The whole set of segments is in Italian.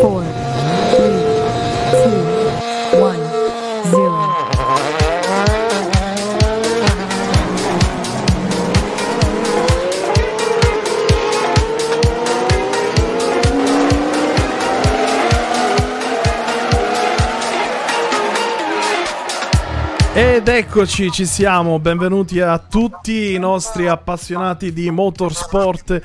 four, three, two. Ed eccoci, ci siamo, benvenuti a tutti i nostri appassionati di motorsport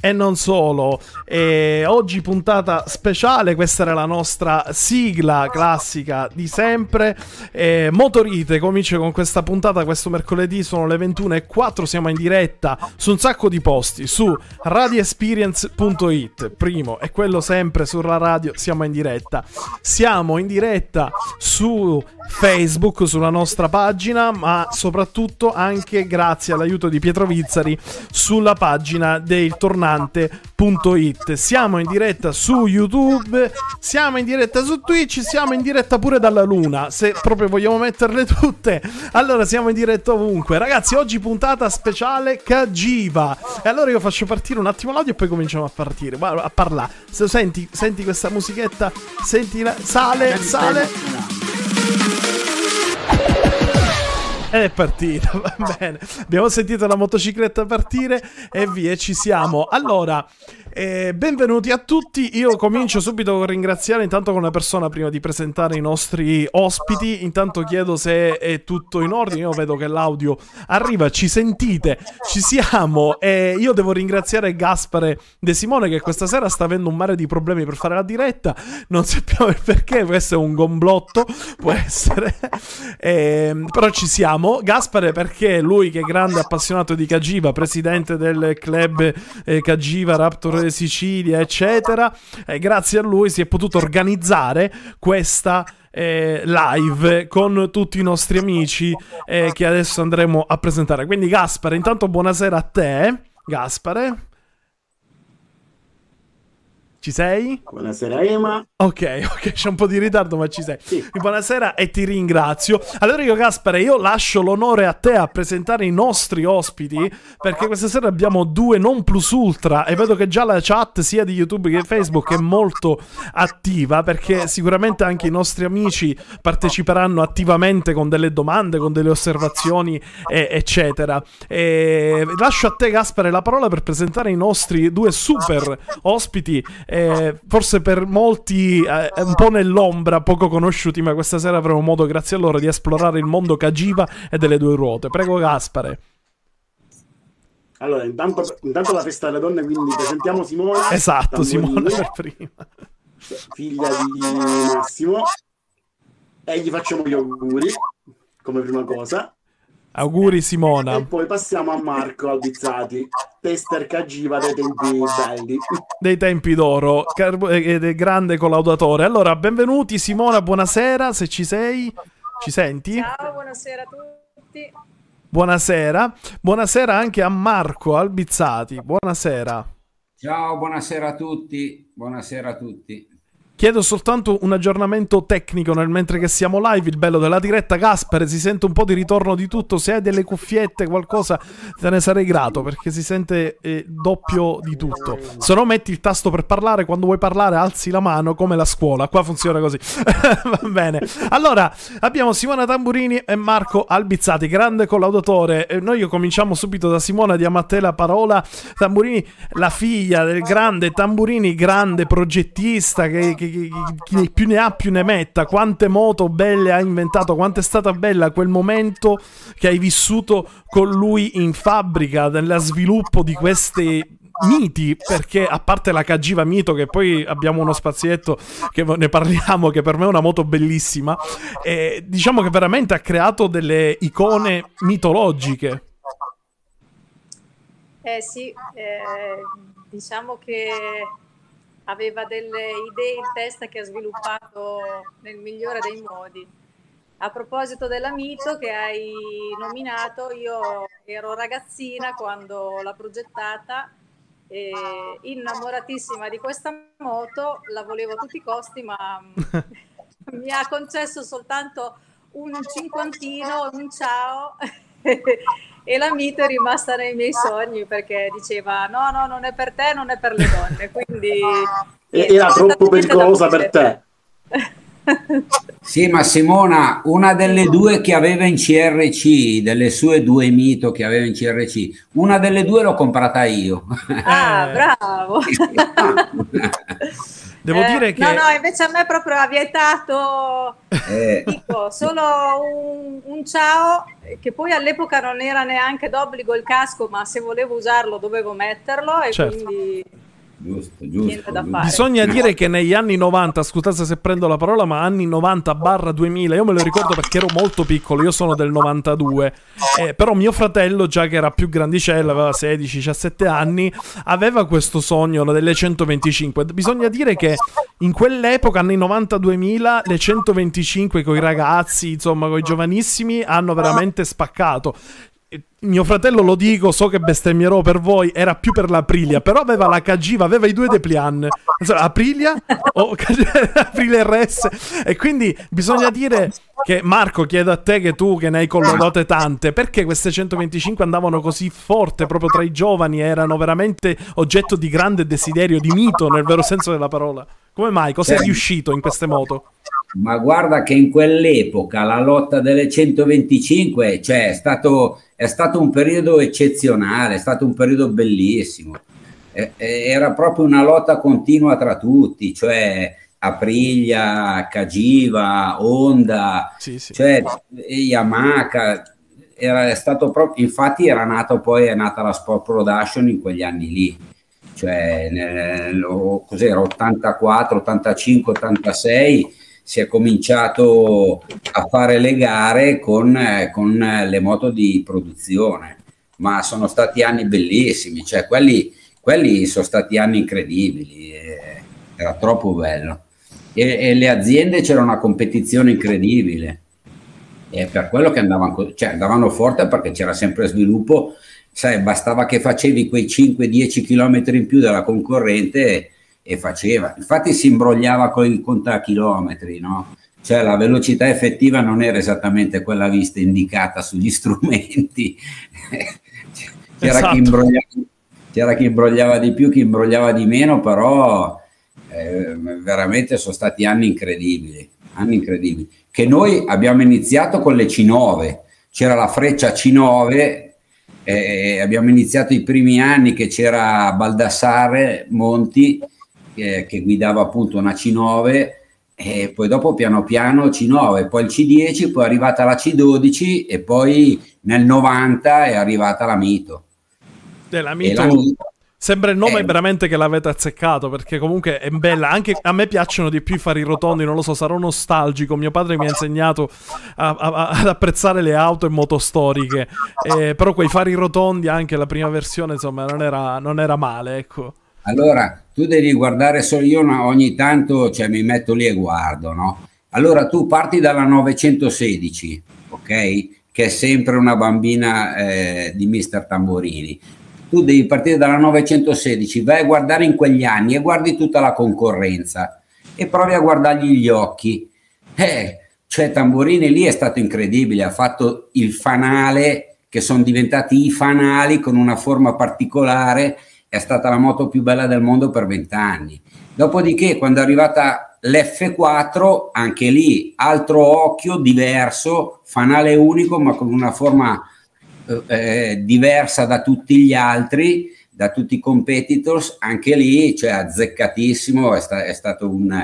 e non solo. E oggi puntata speciale, questa era la nostra sigla classica di sempre. E Motorite comincia con questa puntata questo mercoledì, sono le 21.04, siamo in diretta su un sacco di posti, su radioexperience.it, primo, e quello sempre sulla radio, siamo in diretta. Siamo in diretta su Facebook, sulla nostra pagina, ma soprattutto anche grazie all'aiuto di Pietro Vizzari sulla pagina del tornante.it. Siamo in diretta su YouTube, siamo in diretta su Twitch, siamo in diretta pure dalla Luna, se proprio vogliamo metterle tutte. Allora siamo in diretta ovunque. Ragazzi, oggi puntata speciale Cagiva. E allora io faccio partire un attimo l'audio e poi cominciamo a partire, a parlare. Se senti, senti questa musichetta, senti la... sale, sale. È partita, va bene. Abbiamo sentito la motocicletta partire e via, ci siamo. Allora, eh, benvenuti a tutti. Io comincio subito con ringraziare intanto con una persona prima di presentare i nostri ospiti. Intanto chiedo se è tutto in ordine. Io vedo che l'audio arriva, ci sentite, ci siamo. E io devo ringraziare Gaspare De Simone che questa sera sta avendo un mare di problemi per fare la diretta. Non sappiamo il perché, questo è un gomblotto, può essere. Eh, però ci siamo. Gaspare perché lui che è grande appassionato di Cagiva, presidente del club eh, Cagiva Raptor Sicilia, eccetera. E grazie a lui si è potuto organizzare questa eh, live con tutti i nostri amici eh, che adesso andremo a presentare. Quindi, Gaspare, intanto buonasera a te, Gaspare. Ci sei? Buonasera Ema. Ok, ok, c'è un po' di ritardo, ma ci sei. Sì. Buonasera e ti ringrazio. Allora io, Gaspare, io lascio l'onore a te a presentare i nostri ospiti, perché questa sera abbiamo due non plus ultra e vedo che già la chat sia di YouTube che Facebook è molto attiva, perché sicuramente anche i nostri amici parteciperanno attivamente con delle domande, con delle osservazioni, e- eccetera. E lascio a te, Gaspare, la parola per presentare i nostri due super ospiti eh, forse per molti eh, un po' nell'ombra, poco conosciuti, ma questa sera avremo modo, grazie a loro, di esplorare il mondo Cagiva e delle due ruote. Prego, Gaspare. Allora, intanto, intanto la festa delle donne, quindi presentiamo Simona. Esatto, Simone per prima. Figlia di Massimo. E gli facciamo gli auguri, come prima cosa. Auguri, Simona. E poi passiamo a Marco Albizzati, tester Cagiva dei tempi belli. Dei tempi d'oro, car- ed è grande collaudatore. Allora, benvenuti, Simona, buonasera, se ci sei. Ci senti? Ciao, buonasera a tutti. Buonasera. Buonasera anche a Marco Albizzati. Buonasera. Ciao, buonasera a tutti. Buonasera a tutti. Chiedo soltanto un aggiornamento tecnico nel mentre che siamo live. Il bello della diretta, Gaspare, si sente un po' di ritorno di tutto. Se hai delle cuffiette, qualcosa, te ne sarei grato perché si sente eh, doppio di tutto. Se no, metti il tasto per parlare. Quando vuoi parlare, alzi la mano come la scuola. Qua funziona così. Va bene. Allora, abbiamo Simona Tamburini e Marco Albizzati, grande collaudatore. Noi cominciamo subito da Simona, diamo a te la parola. Tamburini, la figlia del grande Tamburini, grande progettista che, che- che- chi più ne ha più ne metta. Quante moto belle ha inventato, quanto è stata bella quel momento che hai vissuto con lui in fabbrica, nella sviluppo di queste miti perché a parte la Cagiva Mito che poi abbiamo uno spazietto che ne parliamo che per me è una moto bellissima e diciamo che veramente ha creato delle icone mitologiche Eh sì, eh, diciamo che aveva delle idee in testa che ha sviluppato nel migliore dei modi. A proposito della Mito che hai nominato, io ero ragazzina quando l'ha progettata, e innamoratissima di questa moto, la volevo a tutti i costi, ma mi ha concesso soltanto un cinquantino, un ciao e la mito è rimasta nei miei sogni perché diceva no, no, non è per te, non è per le donne, quindi Era troppo pericolosa per te. Sì, ma Simona, una delle due che aveva in CRC, delle sue due mito che aveva in CRC, una delle due l'ho comprata io. Ah, bravo. Devo Eh, dire che... No, no, invece a me proprio ha vietato, Eh, dico, solo un, un ciao, che poi all'epoca non era neanche d'obbligo il casco, ma se volevo usarlo dovevo metterlo e Certo. quindi giusto, giusto. Giusto. fare. Bisogna dire che negli anni 90, scusate se prendo la parola, ma anni 90 barra 2000, io me lo ricordo perché ero molto piccolo, io sono del 92, eh, però mio fratello, già che era più grandicello, aveva 16-17 anni, aveva questo sogno no, delle 125. Bisogna dire che in quell'epoca, anni 90-2000, le 125 con i ragazzi, insomma, con i giovanissimi, hanno veramente spaccato. Mio fratello lo dico, so che bestemmierò per voi, era più per l'Aprilia, però aveva la Cagiva, aveva i due Deplian, Insomma, Aprilia o Aprilia RS e quindi bisogna dire che Marco chiedo a te che tu che ne hai collodate tante, perché queste 125 andavano così forte proprio tra i giovani, erano veramente oggetto di grande desiderio, di mito nel vero senso della parola. Come mai? Cosa è Sì. riuscito in queste moto? Ma guarda che in quell'epoca la lotta delle 125, cioè è stato, è stato un periodo eccezionale, è stato un periodo bellissimo. Eh, Era proprio una lotta continua tra tutti, cioè Aprilia, Cagiva, Honda, Sì, sì. cioè Yamaha. Era stato proprio, infatti era nato poi, è nata la Sport Production in quegli anni lì cioè nel, o- cos'era 84, 85, 86 si è cominciato a fare le gare con, eh, con le moto di produzione, ma sono stati anni bellissimi, cioè quelli, quelli sono stati anni incredibili, eh, era troppo bello. E, e le aziende c'era una competizione incredibile. E per quello che andavano, cioè andavano forte perché c'era sempre sviluppo, sai, bastava che facevi quei 5-10 km in più della concorrente e, faceva. Infatti si imbrogliava con i contachilometri, no? Cioè la velocità effettiva non era esattamente quella vista indicata sugli strumenti. c'era, Esatto. chi imbrogliava, c'era chi imbrogliava di più, chi imbrogliava di meno, però eh, veramente sono stati anni incredibili, anni incredibili. Che noi abbiamo iniziato con le C9, c'era la freccia C9, eh, abbiamo iniziato i primi anni che c'era Baldassare Monti eh, che guidava appunto una C9 e poi dopo piano piano C9, poi il C10, poi è arrivata la C12 e poi nel 90 è arrivata la Mito. Della E Mito. la Mito- Sembra il nome Eh. veramente che l'avete azzeccato perché comunque è bella. Anche a me piacciono di più i fari rotondi. Non lo so, sarò nostalgico. Mio padre mi ha insegnato a- a- ad apprezzare le auto e moto storiche. Eh, però quei fari rotondi, anche la prima versione, insomma, non era, non era male. Ecco. Allora, tu devi guardare solo io ogni tanto cioè, mi metto lì e guardo, no? Allora tu parti dalla 916, ok? Che è sempre una bambina eh, di Mister Tamborini. Tu devi partire dalla 916, vai a guardare in quegli anni e guardi tutta la concorrenza e provi a guardargli gli occhi. Eh, cioè Tamborini lì è stato incredibile, ha fatto il fanale che sono diventati i fanali con una forma particolare, è stata la moto più bella del mondo per vent'anni. Dopodiché quando è arrivata l'F4, anche lì altro occhio diverso, fanale unico ma con una forma eh, eh, diversa da tutti gli altri, da tutti i competitors, anche lì, cioè azzeccatissimo, è, sta- è stato un,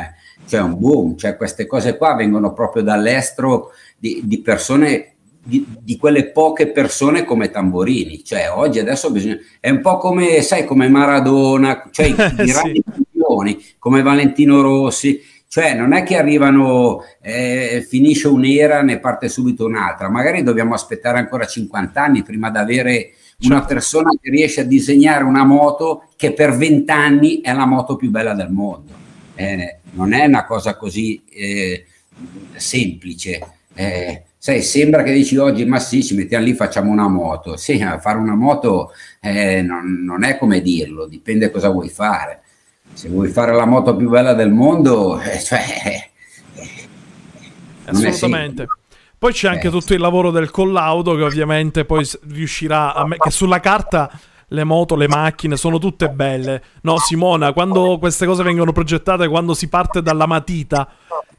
cioè un boom, cioè queste cose qua vengono proprio dall'estero di, di persone, di, di quelle poche persone come Tamborini, cioè oggi adesso bisogna, è un po' come, sai, come Maradona, cioè i, grandi campioni, come Valentino Rossi, cioè non è che arrivano, eh, finisce un'era, ne parte subito un'altra, magari dobbiamo aspettare ancora 50 anni prima di avere una Certo. persona che riesce a disegnare una moto che per 20 anni è la moto più bella del mondo. Eh, non è una cosa così eh, semplice. Eh, sai, sembra che dici oggi, ma sì, ci mettiamo lì, facciamo una moto. Sì, a fare una moto eh, non, non è come dirlo, dipende cosa vuoi fare. Se vuoi fare la moto più bella del mondo, eh, cioè, è Assolutamente. Poi c'è anche Eh. tutto il lavoro del collaudo che ovviamente poi riuscirà a me- che sulla carta le moto, le macchine, sono tutte belle. No, Simona, quando queste cose vengono progettate, quando si parte dalla matita,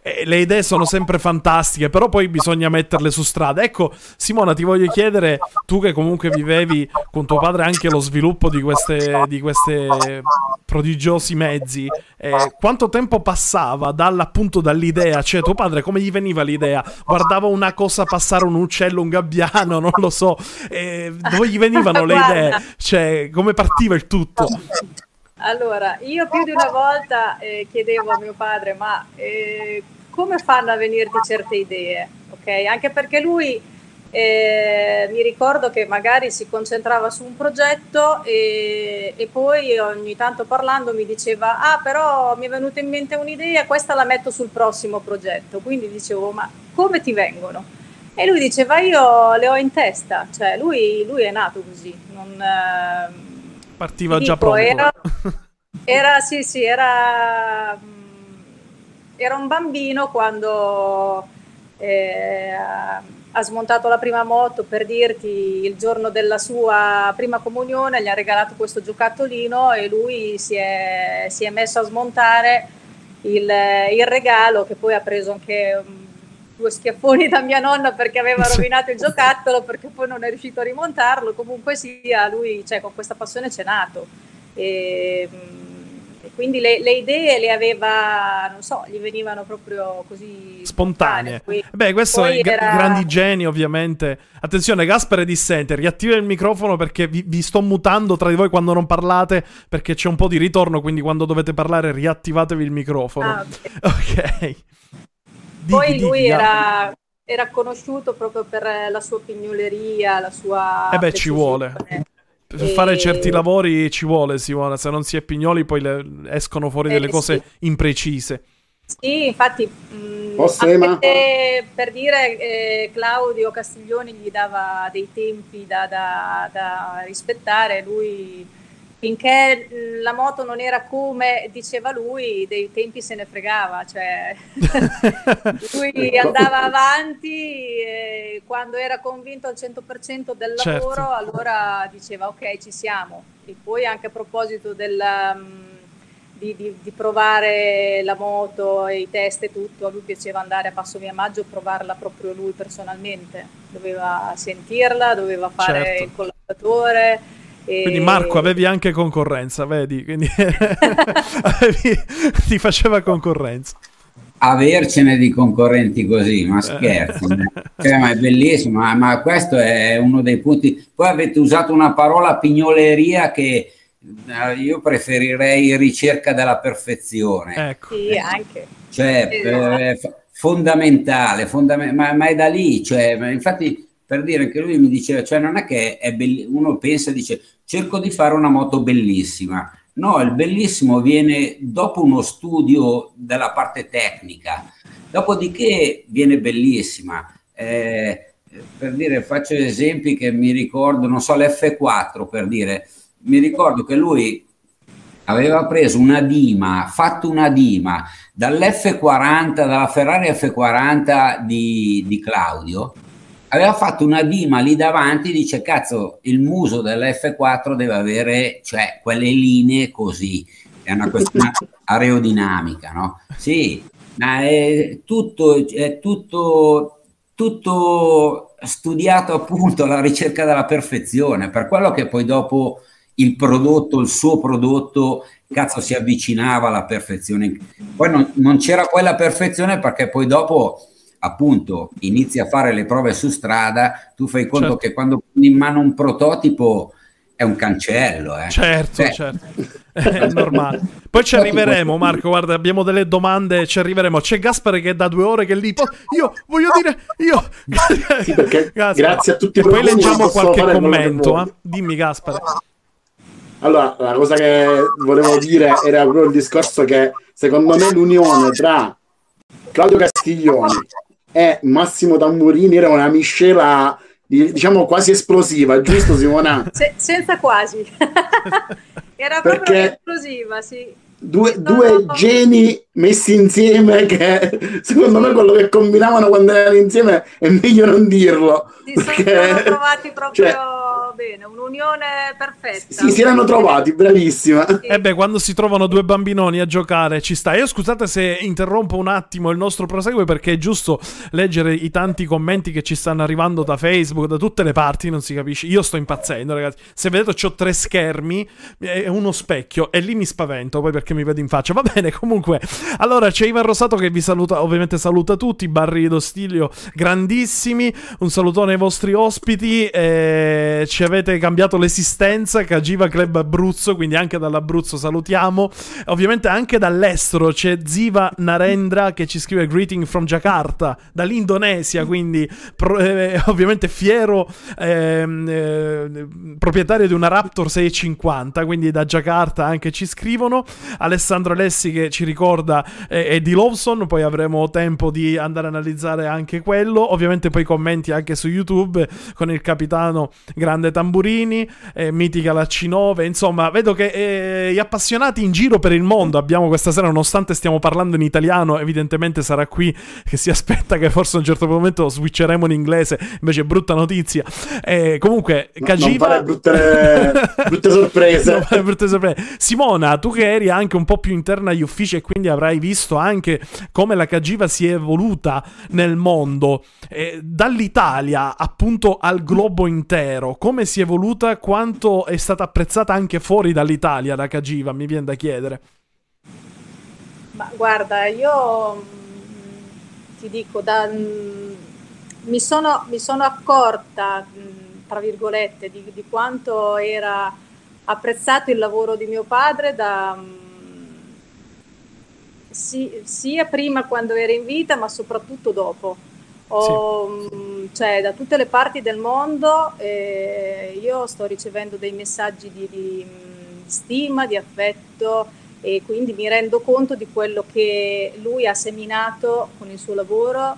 eh, le idee sono sempre fantastiche, però poi bisogna metterle su strada. Ecco, Simona, ti voglio chiedere, tu che comunque vivevi con tuo padre anche lo sviluppo di queste, di queste prodigiosi mezzi, eh, quanto tempo passava dall'appunto dall'idea? Cioè, tuo padre come gli veniva l'idea? Guardava una cosa passare, un uccello, un gabbiano, non lo so. Eh, dove gli venivano le idee? Cioè, come partiva il tutto? Allora, io più di una volta eh, chiedevo a mio padre, ma eh, come fanno a venirti certe idee? Ok, anche perché lui eh, mi ricordo che magari si concentrava su un progetto e, e, poi ogni tanto parlando mi diceva, ah però mi è venuta in mente un'idea, questa la metto sul prossimo progetto. Quindi dicevo, ma come ti vengono? E lui diceva, io le ho in testa, cioè lui, lui è nato così. Non, ehm, Partiva già dico, pronto. Era, era, sì, sì, era, era un bambino quando eh, ha smontato la prima moto per dirti il giorno della sua prima comunione, gli ha regalato questo giocattolino e lui si è, si è messo a smontare il, il, regalo che poi ha preso anche due schiaffoni da mia nonna perché aveva rovinato il giocattolo perché poi non è riuscito a rimontarlo. Comunque sia lui cioè, con questa passione c'è nato. E, e quindi le, le, idee le aveva non so gli venivano proprio così spontanee. poi, beh questo è era... grandi geni ovviamente. Attenzione Gaspare dissente riattiva il microfono perché vi, vi, sto mutando tra di voi quando non parlate perché c'è un po' di ritorno quindi quando dovete parlare riattivatevi il microfono. Ah, ok, okay. Poi dighi, lui dighi, era, era, conosciuto proprio per la sua pignoleria, la sua... Eh beh, ci vuole. Per e... fare certi lavori ci vuole, Simona. Se non si è pignoli poi le, escono fuori eh, delle cose sì. imprecise. Sì, infatti, mh, per dire eh, Claudio Castiglioni gli dava dei tempi da, da, da rispettare, lui finché la moto non era come diceva lui, dei tempi se ne fregava, cioè lui ecco. andava avanti e quando era convinto al 100% del certo. lavoro certo. allora diceva ok ci siamo. E poi anche a proposito del, um, di, di, di, provare la moto e i test e tutto, a lui piaceva andare a Passo Via Maggio e provarla proprio lui personalmente, doveva sentirla, doveva fare certo. il collaudatore e... Quindi Marco avevi anche concorrenza, vedi? Quindi avevi... ti faceva concorrenza. Avercene di concorrenti così, ma scherzo, cioè, ma è bellissimo, ma, ma, questo è uno dei punti. Poi avete usato una parola pignoleria che eh, io preferirei ricerca della perfezione. Ecco. Sì, anche. Cioè, esatto. eh, fondamentale, fondament- ma, ma, è da lì, cioè, infatti per dire che lui mi diceva, cioè non è che è belli- uno pensa e dice cerco di fare una moto bellissima. No, il bellissimo viene dopo uno studio della parte tecnica, dopodiché viene bellissima. Eh, per dire, faccio esempi che mi ricordo, non so, l'F4 per dire, mi ricordo che lui aveva preso una Dima, fatto una Dima dall'F40, dalla Ferrari F40 di, di Claudio, aveva fatto una dima lì davanti, dice cazzo, il muso dell'F4 deve avere, cioè, quelle linee così, è una questione aerodinamica, no? Sì, ma è tutto, è tutto, tutto studiato appunto alla ricerca della perfezione, per quello che poi dopo il prodotto, il suo prodotto, cazzo, si avvicinava alla perfezione. Poi non, non c'era quella perfezione perché poi dopo appunto inizi a fare le prove su strada, tu fai conto certo. che quando prendi in mano un prototipo è un cancello. Eh. Certo, Beh. certo. È normale. Poi ci arriveremo, Marco. Guarda, abbiamo delle domande. Ci arriveremo. C'è Gaspare che è da due ore che è lì. Io voglio dire, io. Sì, grazie a tutti. E poi leggiamo qualche commento. Eh. Dimmi, Gaspare. Allora, la cosa che volevo dire era proprio il discorso che secondo me l'unione tra Claudio Castiglioni e Massimo Tamburini era una miscela diciamo quasi esplosiva, giusto Simona? Se, senza quasi. era Perché proprio esplosiva, sì. Due, due geni messi insieme che secondo me quello che combinavano quando erano insieme è meglio non dirlo. Si perché, sono trovati proprio cioè, bene, un'unione perfetta. Sì, si erano trovati, bravissima. Sì. Eh beh, quando si trovano due bambinoni a giocare ci sta. Io scusate se interrompo un attimo il nostro prosegue perché è giusto leggere i tanti commenti che ci stanno arrivando da Facebook, da tutte le parti, non si capisce. Io sto impazzendo, ragazzi. Se vedete ho tre schermi e uno specchio e lì mi spavento poi perché mi vedo in faccia. Va bene, comunque. Allora c'è Ivan Rosato che vi saluta, ovviamente saluta tutti, Barri d'Ostilio grandissimi. Un salutone ai vostri ospiti. eh, ci avete cambiato l'esistenza, Cagiva Club Abruzzo, quindi anche dall'Abruzzo salutiamo. Ovviamente anche dall'estero c'è Ziva Narendra che ci scrive greeting from Jakarta, dall'Indonesia, quindi pro- eh, ovviamente fiero ehm, eh, proprietario di una Raptor 650, quindi da Jakarta anche ci scrivono. Alessandro Alessi che ci ricorda eh, è di Lawson, poi avremo tempo di andare a analizzare anche quello. Ovviamente poi commenti anche su YouTube con il capitano Grande Tamburini, eh, Mitica la C9, insomma, vedo che eh, gli appassionati in giro per il mondo abbiamo questa sera, nonostante stiamo parlando in italiano, evidentemente sarà qui che si aspetta che forse a un certo momento switcheremo in inglese, invece brutta notizia. Eh, comunque, fare brutte, brutte sorprese. Non fare brutte sorprese. Simona, tu che eri anche un po' più interna agli uffici e quindi avrai visto anche come la Cagiva si è evoluta nel mondo, eh, dall'Italia appunto al globo intero, come si è evoluta, quanto è stata apprezzata anche fuori dall'Italia la Cagiva, mi viene da chiedere. Ma guarda, io mm, ti dico, da, mm, mi, sono, mi sono accorta, mm, tra virgolette, di, di quanto era apprezzato il lavoro di mio padre da, si- sia prima quando era in vita, ma soprattutto dopo. Ho, mm, cioè, da tutte le parti del mondo eh, io sto ricevendo dei messaggi di, di, stima, di affetto e quindi mi rendo conto di quello che lui ha seminato con il suo lavoro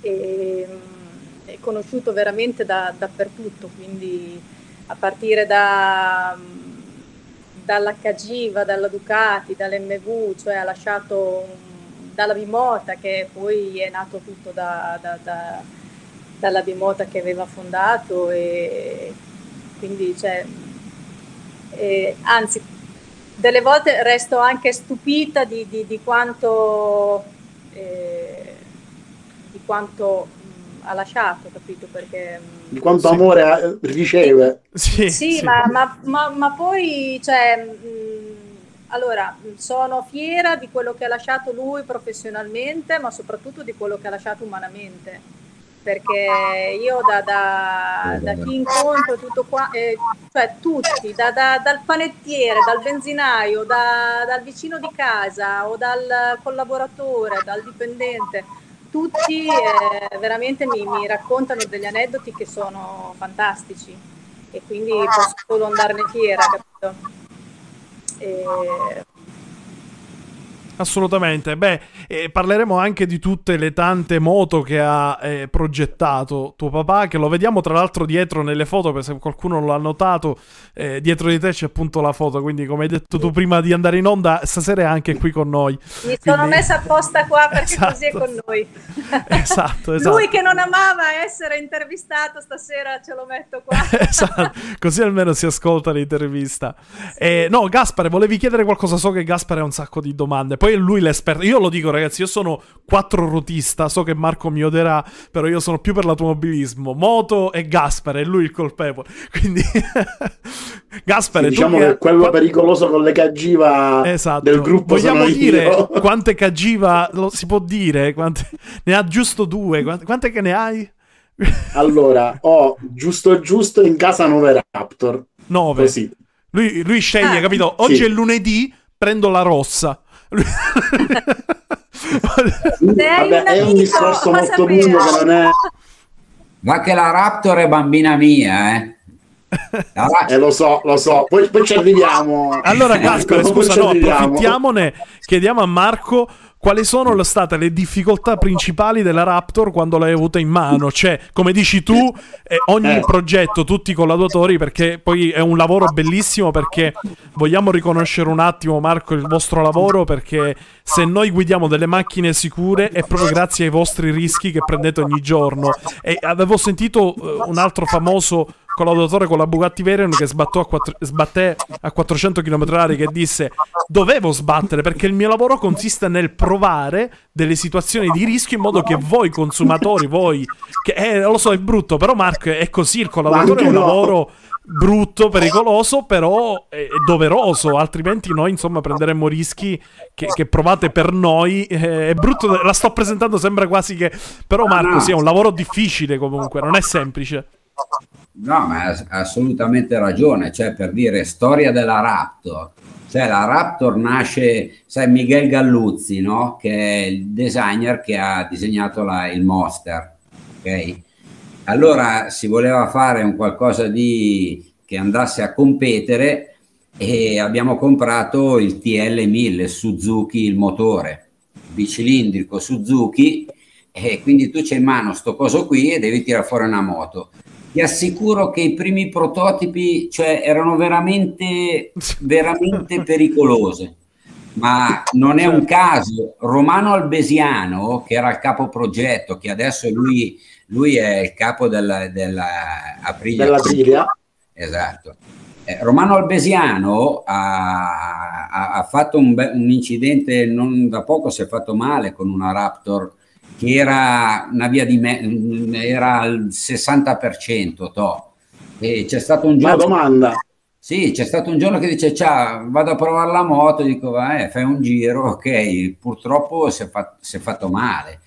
e mm, è conosciuto veramente da- dappertutto, quindi a partire da, mm, dalla Cagiva, dalla Ducati, dall'MV, cioè ha lasciato un- dalla Bimota che poi è nato tutto da- da- da- dalla Bimota che aveva fondato e quindi cioè, e, anzi delle volte resto anche stupita di, di- di quanto, eh, di quanto mh, ha lasciato, capito? Perché mh, Di quanto Sì. amore eh, riceve. Sì, sì, Ma, ma- ma- ma poi, cioè, mh, allora, sono fiera di quello che ha lasciato lui professionalmente, ma soprattutto di quello che ha lasciato umanamente. Perché io da, da- da chi incontro tutto qua, eh, cioè tutti, da- da- dal panettiere, dal benzinaio, da- dal vicino di casa o dal collaboratore, dal dipendente, tutti eh, veramente mi, mi raccontano degli aneddoti che sono fantastici e quindi posso solo andarne fiera, capito? E- Assolutamente. Beh, eh, parleremo anche di tutte le tante moto che ha eh, progettato tuo papà, che lo vediamo tra l'altro dietro nelle foto, per se qualcuno l'ha notato, eh, dietro di te c'è appunto la foto, quindi come hai detto tu prima di andare in onda, stasera è anche qui con noi. mi sono Quindi- messa apposta qua perché così è Esatto. con noi. Esatto, esatto. Lui che non amava essere intervistato, stasera ce lo metto qua. esatto, così almeno si ascolta l'intervista. Eh, no, Gaspare, volevi chiedere qualcosa? So che Gaspare ha un sacco di domande. Poi è lui l'esperto. Io lo dico, ragazzi, io sono quattro rotista. So che Marco mi odierà, però io sono più per l'automobilismo. Moto e Gaspare, è lui il colpevole. Quindi, Gaspare, Sì, diciamo che- che quello qua- pericoloso con le cagiva Esatto. del gruppo Vogliamo sono dire io. quante Cagiva lo si può dire? Quante... Ne ha giusto due. Quante, quante che ne hai? Allora, ho giusto giusto in casa 9 Raptor. Nove. Così. Lui, lui sceglie, Ah. capito? Oggi Sì. è lunedì, prendo la rossa. Vabbè, è un discorso molto lungo che non è... Va che la Raptor è bambina mia, eh. Eh, lo so, lo so. Poi, poi ci arriviamo. allora, Gaspare, scusa, no, arriviamo. approfittiamone. Chiediamo a Marco quali sono state le difficoltà principali della Raptor quando l'hai avuta in mano. Cioè, come dici tu, eh, ogni Eh. progetto, tutti i collaboratori, perché poi è un lavoro bellissimo perché vogliamo riconoscere un attimo, Marco, il vostro lavoro perché se noi guidiamo delle macchine sicure è proprio grazie ai vostri rischi che prendete ogni giorno. E avevo sentito eh, un altro famoso collaudatore con la Bugatti Veyron che sbattò a quattro- sbatté a 400 km/h che disse dovevo sbattere perché il mio lavoro consiste nel provare delle situazioni di rischio in modo che voi consumatori, voi che eh, lo so è brutto, però Marco è così, il collaudatore è un lavoro brutto, pericoloso, però è, doveroso, altrimenti noi insomma prenderemmo rischi che, che provate per noi. eh, è brutto, la sto presentando, sembra quasi che... Però Marco, no. sì, è un lavoro difficile comunque, non è semplice. No, ma ha assolutamente ragione, cioè per dire storia della Raptor, cioè la Raptor nasce, sai, Miguel Galluzzi, no? Che è il designer che ha disegnato la- il Monster, ok? Allora si voleva fare un qualcosa di che andasse a competere e abbiamo comprato il TL1000 Suzuki, il motore bicilindrico Suzuki e quindi tu c'hai in mano sto coso qui e devi tirare fuori una moto. Ti assicuro che i primi prototipi cioè, erano veramente, veramente pericolose. Ma non è un caso. Romano Albesiano, che era il capo progetto, che adesso lui, lui è il capo della, della Aprilia. Della Aprilia. Esatto. Eh, Romano Albesiano ha, ha- ha fatto un, be- un incidente non da poco, si è fatto male con una Raptor che era una via di me- era al 60%. To. E c'è stato un Una giorno. domanda. Sì, c'è stato un giorno che dice, ciao, vado a provare la moto, dico, vai, fai un giro, ok, purtroppo si è, fa- si è fatto male,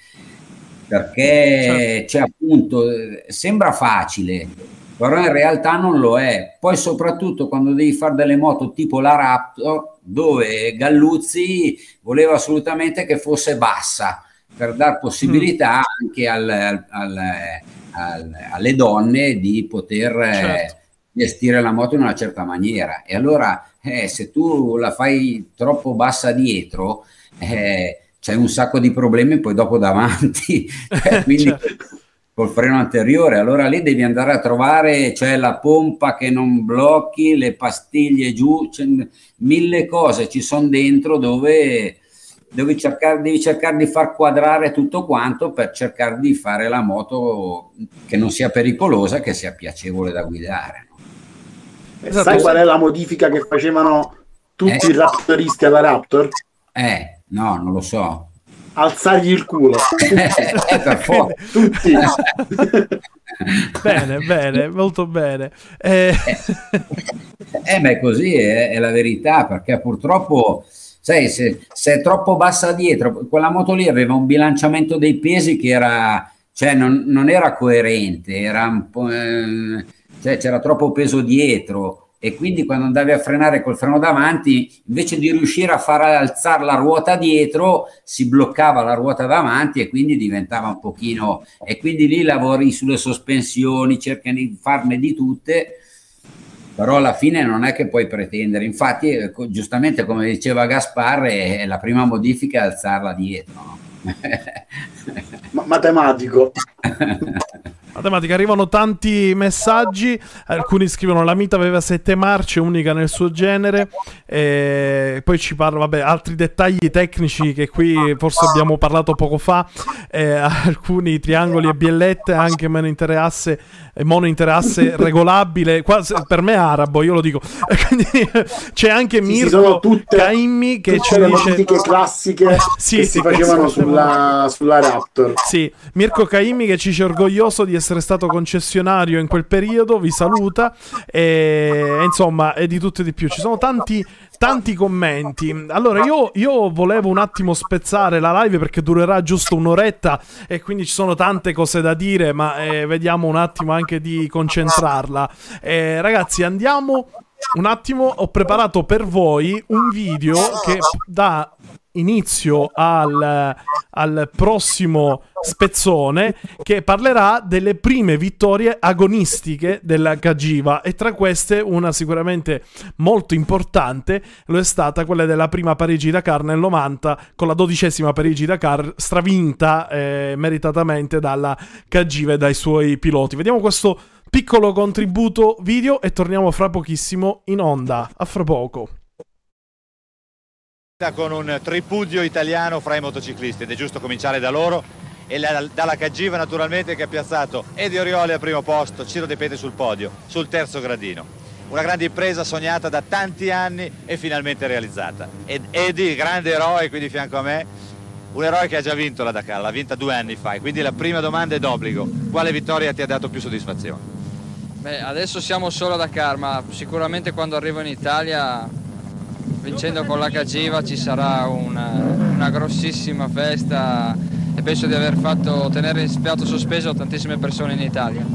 perché c'è appunto, eh, sembra facile, però in realtà non lo è. Poi soprattutto quando devi fare delle moto tipo la Raptor, dove Galluzzi voleva assolutamente che fosse bassa, per dar possibilità anche al- al- al- al- alle donne di poter... eh, Certo. gestire la moto in una certa maniera e allora eh, se tu la fai troppo bassa dietro eh, c'è un sacco di problemi poi dopo davanti Eh, quindi Certo. col freno anteriore allora lì devi andare a trovare cioè la pompa che non blocchi le pastiglie giù mille cose ci sono dentro dove devi cercare, devi cercare di far quadrare tutto quanto per cercare di fare la moto che non sia pericolosa che sia piacevole da guidare? Esatto. Sai qual è la modifica che facevano tutti Eh. i raptoristi alla Raptor? Eh, no, non lo so. Alzargli il culo. Eh, per forza. Tutti. bene, bene, molto bene. Eh, Eh, ma è così, è, è la verità, perché purtroppo, sai, se, se è troppo bassa dietro, quella moto lì aveva un bilanciamento dei pesi che era, cioè non, non era coerente, era eh, cioè c'era troppo peso dietro. E quindi quando andavi a frenare col freno davanti, invece di riuscire a far alzare la ruota dietro, si bloccava la ruota davanti e quindi diventava un pochino, e quindi lì lavori sulle sospensioni, cerchi di farne di tutte però alla fine non è che puoi pretendere. Infatti, eh, giustamente come diceva Gaspar, è, è la prima modifica è alzarla dietro. no? Ma- matematico. Matematica, arrivano tanti messaggi. Alcuni scrivono: La Mita aveva sette marce, unica nel suo genere. E poi ci parla, vabbè, altri dettagli tecnici che qui forse abbiamo parlato poco fa. Eh, alcuni triangoli e biellette, anche meno interasse, eh, mono interasse regolabile. Qua, se- per me è arabo, io lo dico. Quindi, c'è anche sì, Mirko tutte- Caimmi che Tutte ci le dice. modifiche classiche Sì, che sì, si facevano queste- sulla, sulla Raptor. Sì, Mirko Caimmi che ci dice orgoglioso di essere stato concessionario in quel periodo, vi saluta e insomma e di tutto e di più. Ci sono tanti tanti commenti. Allora io, io volevo un attimo spezzare la live perché durerà giusto un'oretta e quindi ci sono tante cose da dire, ma eh, vediamo un attimo anche di concentrarla. Eh, ragazzi, andiamo un attimo, ho preparato per voi un video che dà inizio al, al prossimo spezzone che parlerà delle prime vittorie agonistiche della Cagiva e tra queste una sicuramente molto importante lo è stata quella della prima Parigi-Dakar nel 90 con la dodicesima Parigi-Dakar stravinta eh, meritatamente dalla Cagiva e dai suoi piloti. Vediamo questo piccolo contributo video e torniamo fra pochissimo in onda. A fra poco. Con un tripudio italiano fra i motociclisti ed è giusto cominciare da loro e la, dalla Cagiva naturalmente che ha piazzato Edi Orioli al primo posto, Ciro De Pete sul podio, sul terzo gradino. Una grande impresa sognata da tanti anni e finalmente realizzata. Ed Edi, grande eroe qui di fianco a me, un eroe che ha già vinto la Dakar, l'ha vinta due anni fa. Quindi la prima domanda è d'obbligo: quale vittoria ti ha dato più soddisfazione? Beh, adesso siamo solo a Dakar, ma sicuramente quando arrivo in Italia vincendo con la Cagiva ci sarà una, una grossissima festa e penso di aver fatto tenere in spiatto sospeso tantissime persone in Italia.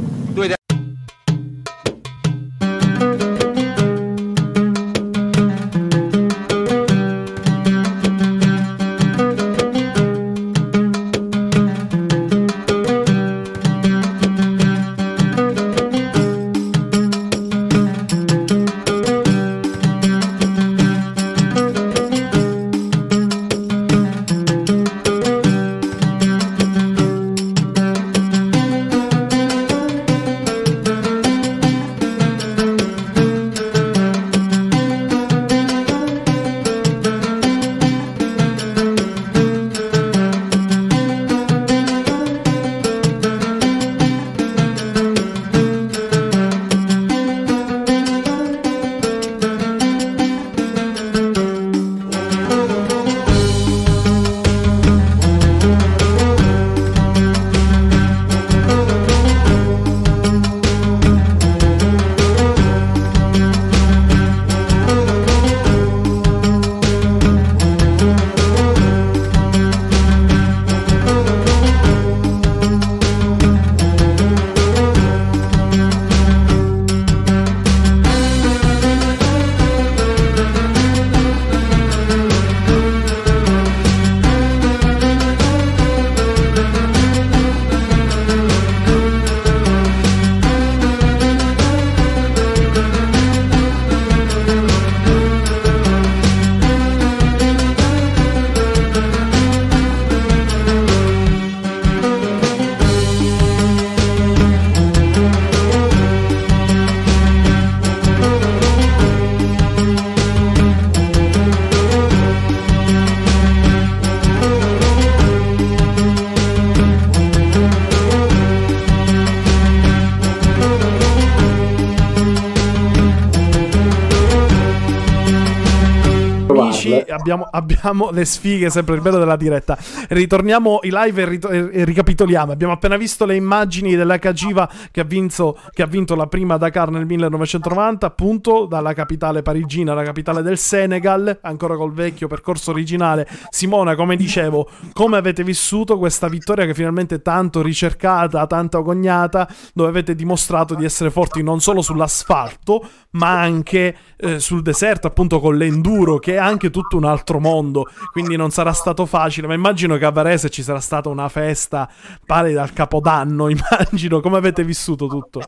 Amici, abbiamo, abbiamo le sfighe, sempre il bello della diretta. Ritorniamo in live e, rit- e ricapitoliamo. Abbiamo appena visto le immagini della Cagiva che ha, vinto, che ha vinto la prima Dakar nel 1990, appunto dalla capitale parigina, la capitale del Senegal, ancora col vecchio percorso originale. Simona, come dicevo, come avete vissuto questa vittoria che finalmente tanto ricercata, tanto agognata, dove avete dimostrato di essere forti non solo sull'asfalto, ma anche eh, sul deserto, appunto con l'enduro, che è anche tutto un altro mondo. Quindi non sarà stato facile. Ma immagino che a Varese ci sarà stata una festa pari dal capodanno. Immagino come avete vissuto tutto.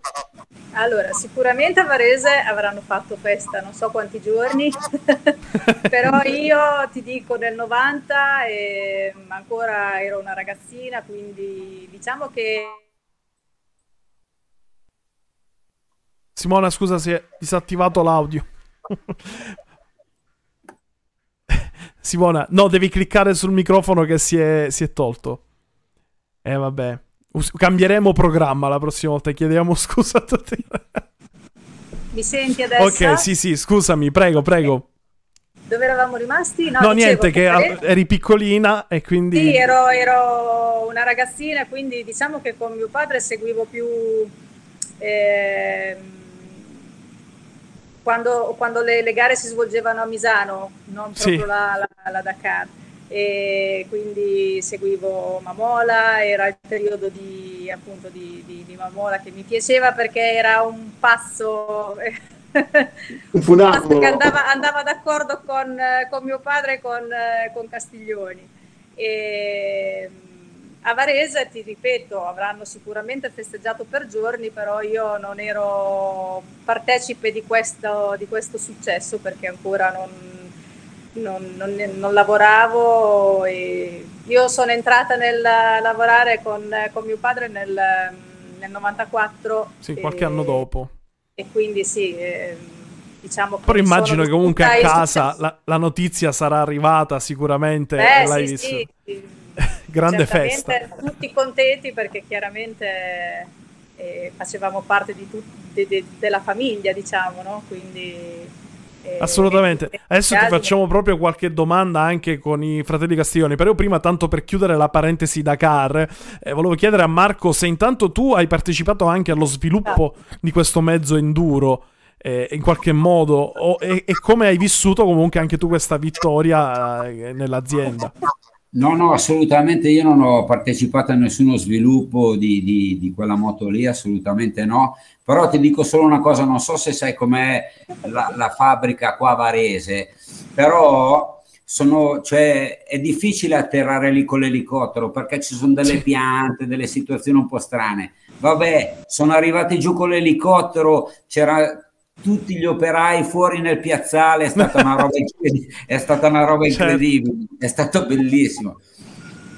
Allora, sicuramente a Varese avranno fatto festa non so quanti giorni, però io ti dico nel 90 e ancora ero una ragazzina, quindi diciamo che Simona, scusa se è disattivato l'audio. Simona, no, devi cliccare sul microfono che si è, si è tolto. E eh, vabbè. Us- cambieremo programma la prossima volta. Chiediamo scusa a tutti. mi senti adesso? ok, sì, sì, scusami, prego, prego. Dove eravamo rimasti? No, dicevo niente, che a- eri piccolina e quindi... Sì, ero, ero una ragazzina, quindi diciamo che con mio padre seguivo più ehm, quando, quando le, le gare si svolgevano a Misano, non proprio Sì. la, la- la Dakar. E quindi seguivo Mamola, era il periodo di, appunto, di, di- di Mamola che mi piaceva perché era un passo, Un passo funambolo. che andava, andava d'accordo con, con mio padre e con, con Castiglioni. E, a Varese, ti ripeto, avranno sicuramente festeggiato per giorni, però io non ero partecipe di questo, di questo successo perché ancora non, non- non- non lavoravo. Io sono entrata nel lavorare con, con mio padre nel, nel 94. Sì, qualche e- anno dopo. E quindi sì, eh, diciamo che Però immagino che comunque a casa la, la notizia sarà arrivata sicuramente. Eh, l'hai sì, visto. sì, sì. Grande Certamente festa. Tutti contenti perché chiaramente eh, facevamo parte di tut- de- de- della famiglia, diciamo, no? Quindi... eh, Assolutamente. e- Adesso ti facciamo proprio qualche domanda anche con i fratelli Castiglioni. Però prima, tanto per chiudere la parentesi Dakar, eh, volevo chiedere a Marco se intanto tu hai partecipato anche allo sviluppo di questo mezzo enduro. eh, in qualche modo o- e, e come hai vissuto comunque anche tu questa vittoria eh, nell'azienda No, no, assolutamente io non ho partecipato a nessuno sviluppo di, di- di quella moto lì, assolutamente no. Però ti dico solo una cosa, non so se sai com'è la, la fabbrica qua a Varese, però sono, cioè, è difficile atterrare lì con l'elicottero perché ci sono delle piante, delle situazioni un po' strane. Vabbè, sono arrivati giù con l'elicottero, c'era tutti gli operai fuori nel piazzale, è stata una roba, incredi- è stata una roba Certo. incredibile, è stato bellissimo.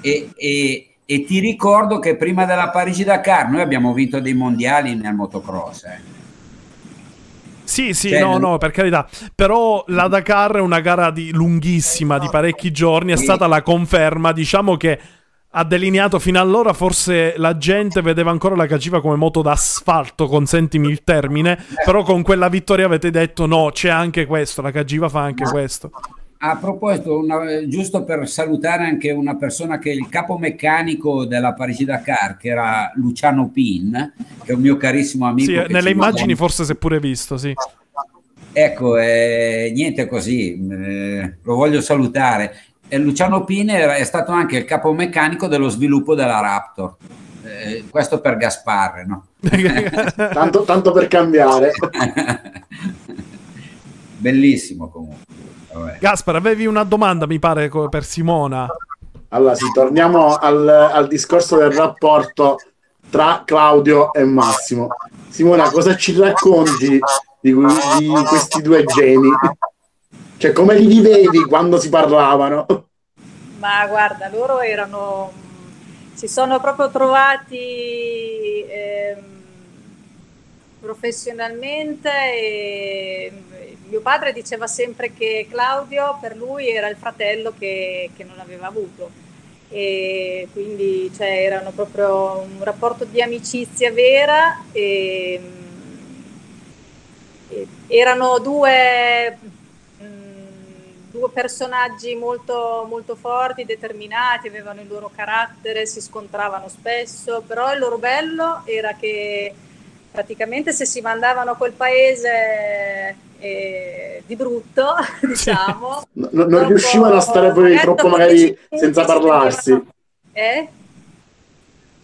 E, e- e ti ricordo che prima della Parigi-Dakar noi abbiamo vinto dei mondiali nel motocross. eh. Sì, sì, Cioè, no, no, per carità. Però la Dakar è una gara di- lunghissima, di parecchi giorni. È stata la conferma. Diciamo che ha delineato fino allora. Forse la gente vedeva ancora la Cagiva come moto d'asfalto, consentimi il termine. Però con quella vittoria avete detto: no, c'è anche questo. La Cagiva fa anche questo. A proposito, una- giusto per salutare anche una persona che è il capo meccanico della Parigi-Dakar, che era Luciano Pin, che è un mio carissimo amico. Sì, che nelle immagini guarda- forse si è pure visto, sì. Ecco, eh, niente così, eh, lo voglio salutare. E Luciano Pin era- è stato anche il capo meccanico dello sviluppo della Raptor. Eh, questo per Gasparre, no? Tanto, tanto per cambiare. Bellissimo comunque. Vabbè. Gaspar, avevi una domanda, mi pare, per Simona. Allora, sì, torniamo al, al discorso del rapporto tra Claudio e Massimo. Simona, cosa ci racconti di, di questi due geni? Cioè, come li vivevi quando si parlavano? Ma guarda, loro erano, si sono proprio trovati ehm, professionalmente e mio padre diceva sempre che Claudio per lui era il fratello che, che non aveva avuto e quindi cioè, erano proprio un rapporto di amicizia vera e, e erano due due personaggi molto, molto forti, determinati, avevano il loro carattere, si scontravano spesso, però il loro bello era che praticamente se si mandavano a quel paese eh, di brutto, diciamo, No- non dopo- riuscivano a stare poi magari troppo magari senza si parlarsi. Eh?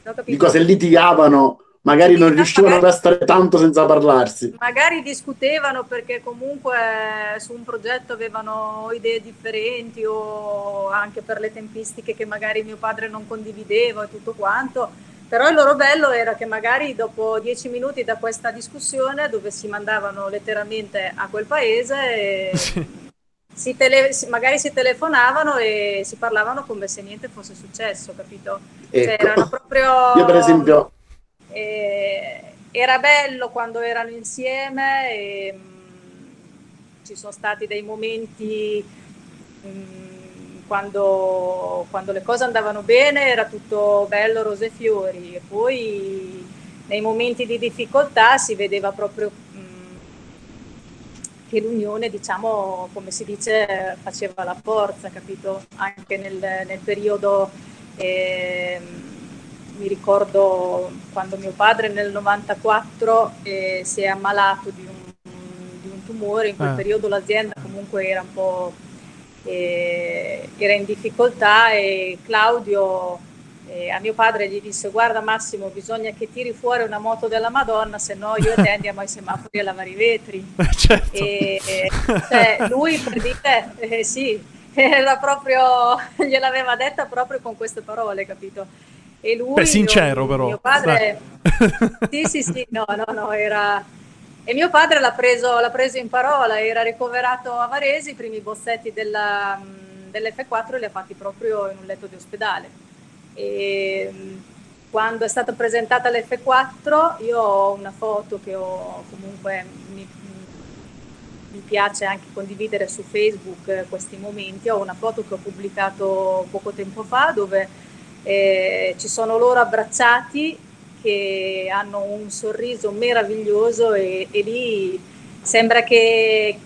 Non ho capito. Dico, se litigavano, magari non riuscivano a stare tanto senza parlarsi. magari discutevano perché comunque su un progetto avevano idee differenti o anche per le tempistiche che magari mio padre non condivideva e tutto quanto. Però il loro bello era che magari dopo dieci minuti da questa discussione, dove si mandavano letteralmente a quel paese, eh, si tele- magari si telefonavano e si parlavano come se niente fosse successo, capito? Cioè, Ecco. erano proprio... Io, per esempio, Eh, era bello quando erano insieme e mh, ci sono stati dei momenti mh, quando, quando le cose andavano bene era tutto bello, rose e fiori e poi nei momenti di difficoltà si vedeva proprio mh, che l'unione, diciamo, come si dice, faceva la forza, capito? Anche nel, nel periodo ehm, mi ricordo quando mio padre nel 94 eh, si è ammalato di un, di un tumore, in quel Ah. periodo l'azienda comunque era un po' eh, era in difficoltà e Claudio eh, a mio padre gli disse guarda Massimo bisogna che tiri fuori una moto della Madonna se no io e te andiamo ai semafori a lavare i vetri certo. e, e, cioè, lui per dire eh, sì, era proprio, gliel'aveva detta proprio con queste parole, capito? E lui, Beh, sincero mio, però. Mio padre, sì, sì, sì, no, no, no, era... E mio padre l'ha preso, l'ha preso in parola, era ricoverato a Varesi, i primi bozzetti della, mh, dell'F4 li ha fatti proprio in un letto di ospedale. E quando è stata presentata l'F4 io ho una foto che ho comunque mi, mi piace anche condividere su Facebook eh, questi momenti. Ho una foto che ho pubblicato poco tempo fa dove eh, ci sono loro abbracciati che hanno un sorriso meraviglioso e, e lì sembra che,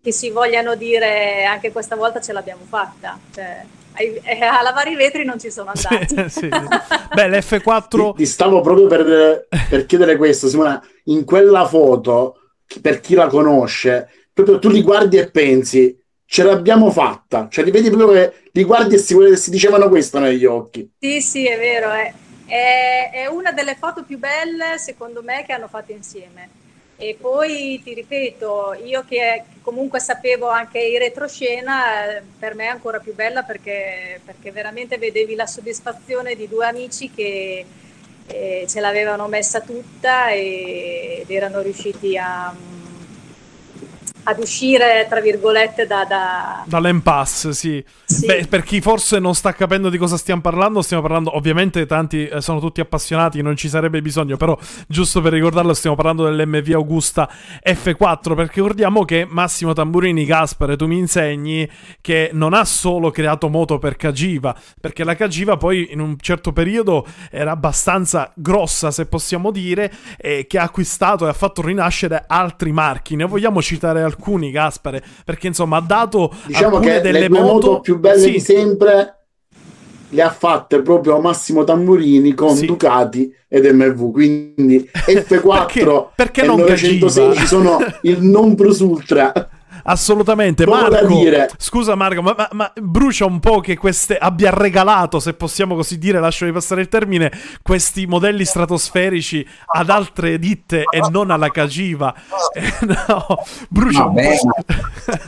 che, si vogliano dire anche questa volta ce l'abbiamo fatta. Cioè, eh, a lavare i vetri non ci sono andati. Sì, sì. Beh, l'F4... Ti, ti stavo proprio per, per chiedere questo, Simona. In quella foto, per chi la conosce, proprio tu li guardi e pensi ce l'abbiamo fatta, cioè li vedi proprio che li guardi e si, si dicevano questo negli occhi. Sì, sì, è vero, è, è, è una delle foto più belle secondo me che hanno fatto insieme. E poi ti ripeto, io che comunque sapevo anche in retroscena, per me è ancora più bella perché, perché veramente vedevi la soddisfazione di due amici che eh, ce l'avevano messa tutta e, ed erano riusciti a ad uscire, tra virgolette, da, da... dall'impasse, sì. sì. Beh, per chi forse non sta capendo di cosa stiamo parlando, stiamo parlando, ovviamente tanti eh, sono tutti appassionati, non ci sarebbe bisogno, però giusto per ricordarlo stiamo parlando dell'MV Augusta F4, perché ricordiamo che Massimo Tamburini, Gaspare, tu mi insegni che non ha solo creato moto per Cagiva, perché la Cagiva poi in un certo periodo era abbastanza grossa, se possiamo dire, e che ha acquistato e ha fatto rinascere altri marchi. Ne vogliamo citare alcuni, Gaspare, perché insomma ha dato diciamo alcune che delle le due moto... moto più belle Sì, di sempre le ha fatte proprio Massimo Tamburini con Sì. Ducati ed MV quindi F4 Perché- perché e non 916 Cagiva? sono il non plus ultra Assolutamente, da Marco. dire. Scusa, Marco, ma, ma- ma brucia un po' che queste abbia regalato, se possiamo così dire, lasciami passare il termine, questi modelli stratosferici ad altre ditte e non alla Cagiva. Eh, no, brucia un po'.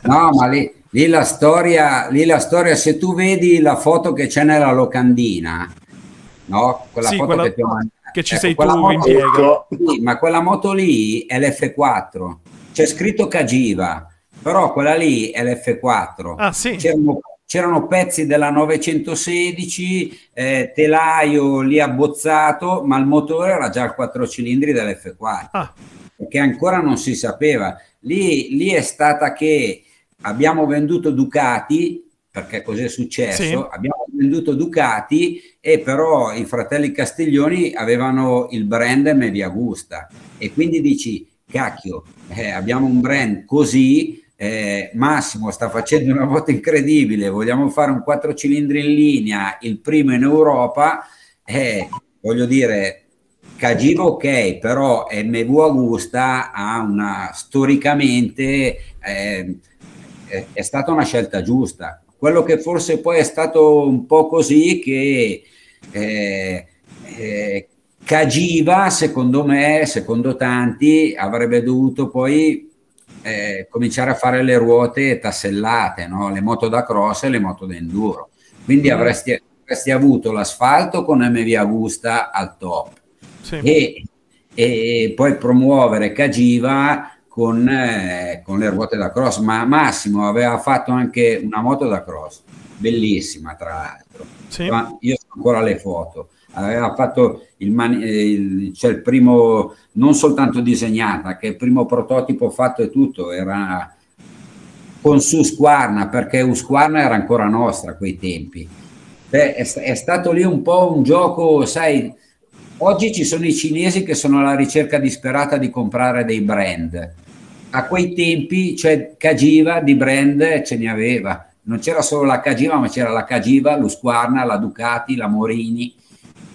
No, ma lì, lì la storia, lì la storia, se tu vedi la foto che c'è nella locandina, no? Quella Sì, foto quella che ti ho che ci ecco, sei tu in piega. Sì, ma quella moto lì è l'F4, c'è scritto Cagiva, però quella lì è l'F4. Ah, sì. C'erano, c'erano pezzi della 916, eh, telaio lì abbozzato, ma il motore era già il 4 cilindri dell'F4 Ah, perché ancora non si sapeva. Lì, lì è stata che abbiamo venduto Ducati, perché così è successo, Sì. abbiamo venduto Ducati e però i fratelli Castiglioni avevano il brand MV Agusta e quindi dici, cacchio, eh, abbiamo un brand così, eh, Massimo sta facendo una moto incredibile, vogliamo fare un 4 cilindri in linea, il primo in Europa, eh, voglio dire, Cagiva ok, però MV Augusta ha una storicamente eh, è, è stata una scelta giusta. Quello che forse poi è stato un po' così che eh, eh, Cagiva, secondo me, secondo tanti, avrebbe dovuto poi eh, cominciare a fare le ruote tassellate, no? le moto da cross e le moto da enduro. Quindi avresti, avresti avuto l'asfalto con MV Augusta al top sì. e, e poi promuovere Cagiva con, eh, con le ruote da cross. Ma Massimo aveva fatto anche una moto da cross, bellissima tra l'altro. Sì. Ma io ho ancora le foto. Aveva fatto il, mani- eh, il- cioè il primo, non soltanto disegnata, che il primo prototipo fatto e tutto era con su Squarna, perché Usquarna era ancora nostra a quei tempi. Beh, è, è stato lì un po' un gioco, sai, oggi ci sono i cinesi che sono alla ricerca disperata di comprare dei brand. A quei tempi, cioè Cagiva di brand ce ne aveva. Non c'era solo la Cagiva, ma c'era la Cagiva, l'Usquarna, la Ducati, la Morini.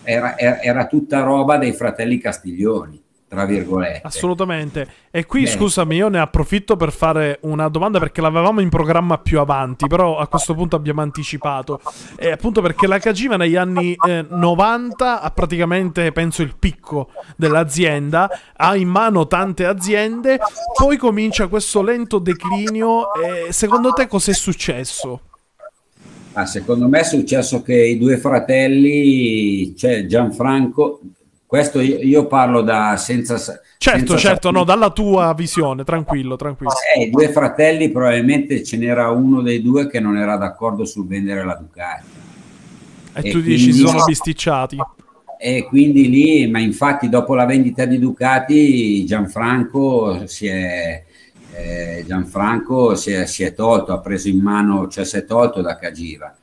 Era, era- era tutta roba dei fratelli Castiglioni, tra virgolette. Assolutamente. E qui, Bene. scusami, io ne approfitto per fare una domanda perché l'avevamo in programma più avanti, però a questo punto abbiamo anticipato. E appunto perché la Cagiva negli anni eh, 90 ha praticamente, penso, il picco dell'azienda, ha in mano tante aziende, poi comincia questo lento declinio. E secondo te cos'è successo? Ah, secondo me è successo che i due fratelli, cioè Gianfranco, questo io, io parlo da senza... Certo, senza certo, no, dalla tua visione, tranquillo, tranquillo. Eh, i due fratelli probabilmente ce n'era uno dei due che non era d'accordo sul vendere la Ducati. E e tu dici si sono bisticciati. E quindi lì, ma infatti dopo la vendita di Ducati, Gianfranco si è, eh, Gianfranco si è, si è tolto, ha preso in mano, cioè si è tolto da Cagiva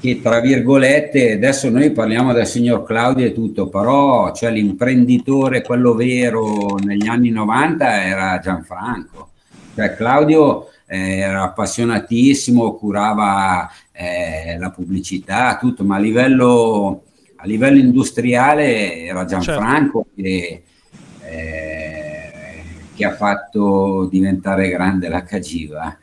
che tra virgolette, adesso noi parliamo del signor Claudio e tutto, però cioè, l'imprenditore, quello vero negli anni 90 era Gianfranco. Cioè, Claudio eh, era appassionatissimo, curava eh, la pubblicità, tutto, ma a livello, a livello industriale era Gianfranco certo. che, eh, che, ha fatto diventare grande la Cagiva.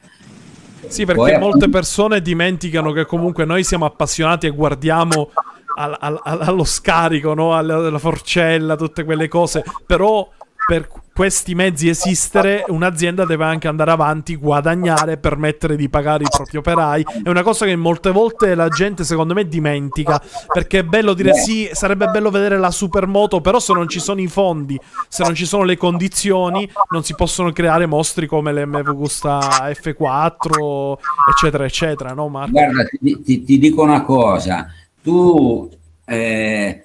Sì, perché Poi, molte persone dimenticano che comunque noi siamo appassionati e guardiamo al, al, allo scarico, no? alla, alla forcella, tutte quelle cose, però per questi mezzi esistere, un'azienda deve anche andare avanti, guadagnare, permettere di pagare i propri operai. È una cosa che molte volte la gente, secondo me, dimentica. Perché è bello dire sì, sarebbe bello vedere la supermoto, però se non ci sono i fondi, se non ci sono le condizioni, non si possono creare mostri come l'MV Gusta F4, eccetera, eccetera, no Marco? Guarda, ti, ti, ti dico una cosa. Tu... Eh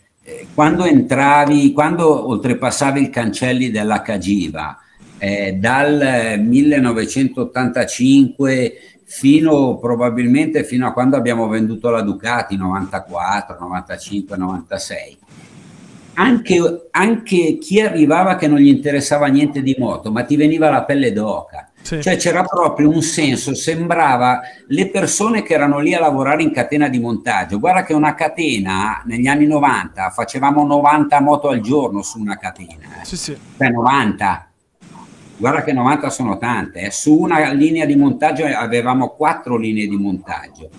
quando entravi, quando oltrepassavi il cancelli della Cagiva, eh, dal 1985 fino probabilmente fino a quando abbiamo venduto la Ducati 94, 95, 96. Anche, anche chi arrivava che non gli interessava niente di moto, ma ti veniva la pelle d'oca sì. Cioè c'era proprio un senso, sembrava le persone che erano lì a lavorare in catena di montaggio. Guarda che una catena negli anni 90 facevamo 90 moto al giorno su una catena. Eh. Sì, sì. Cioè 90. Guarda che 90 sono tante. Eh. Su una linea di montaggio avevamo quattro linee di montaggio.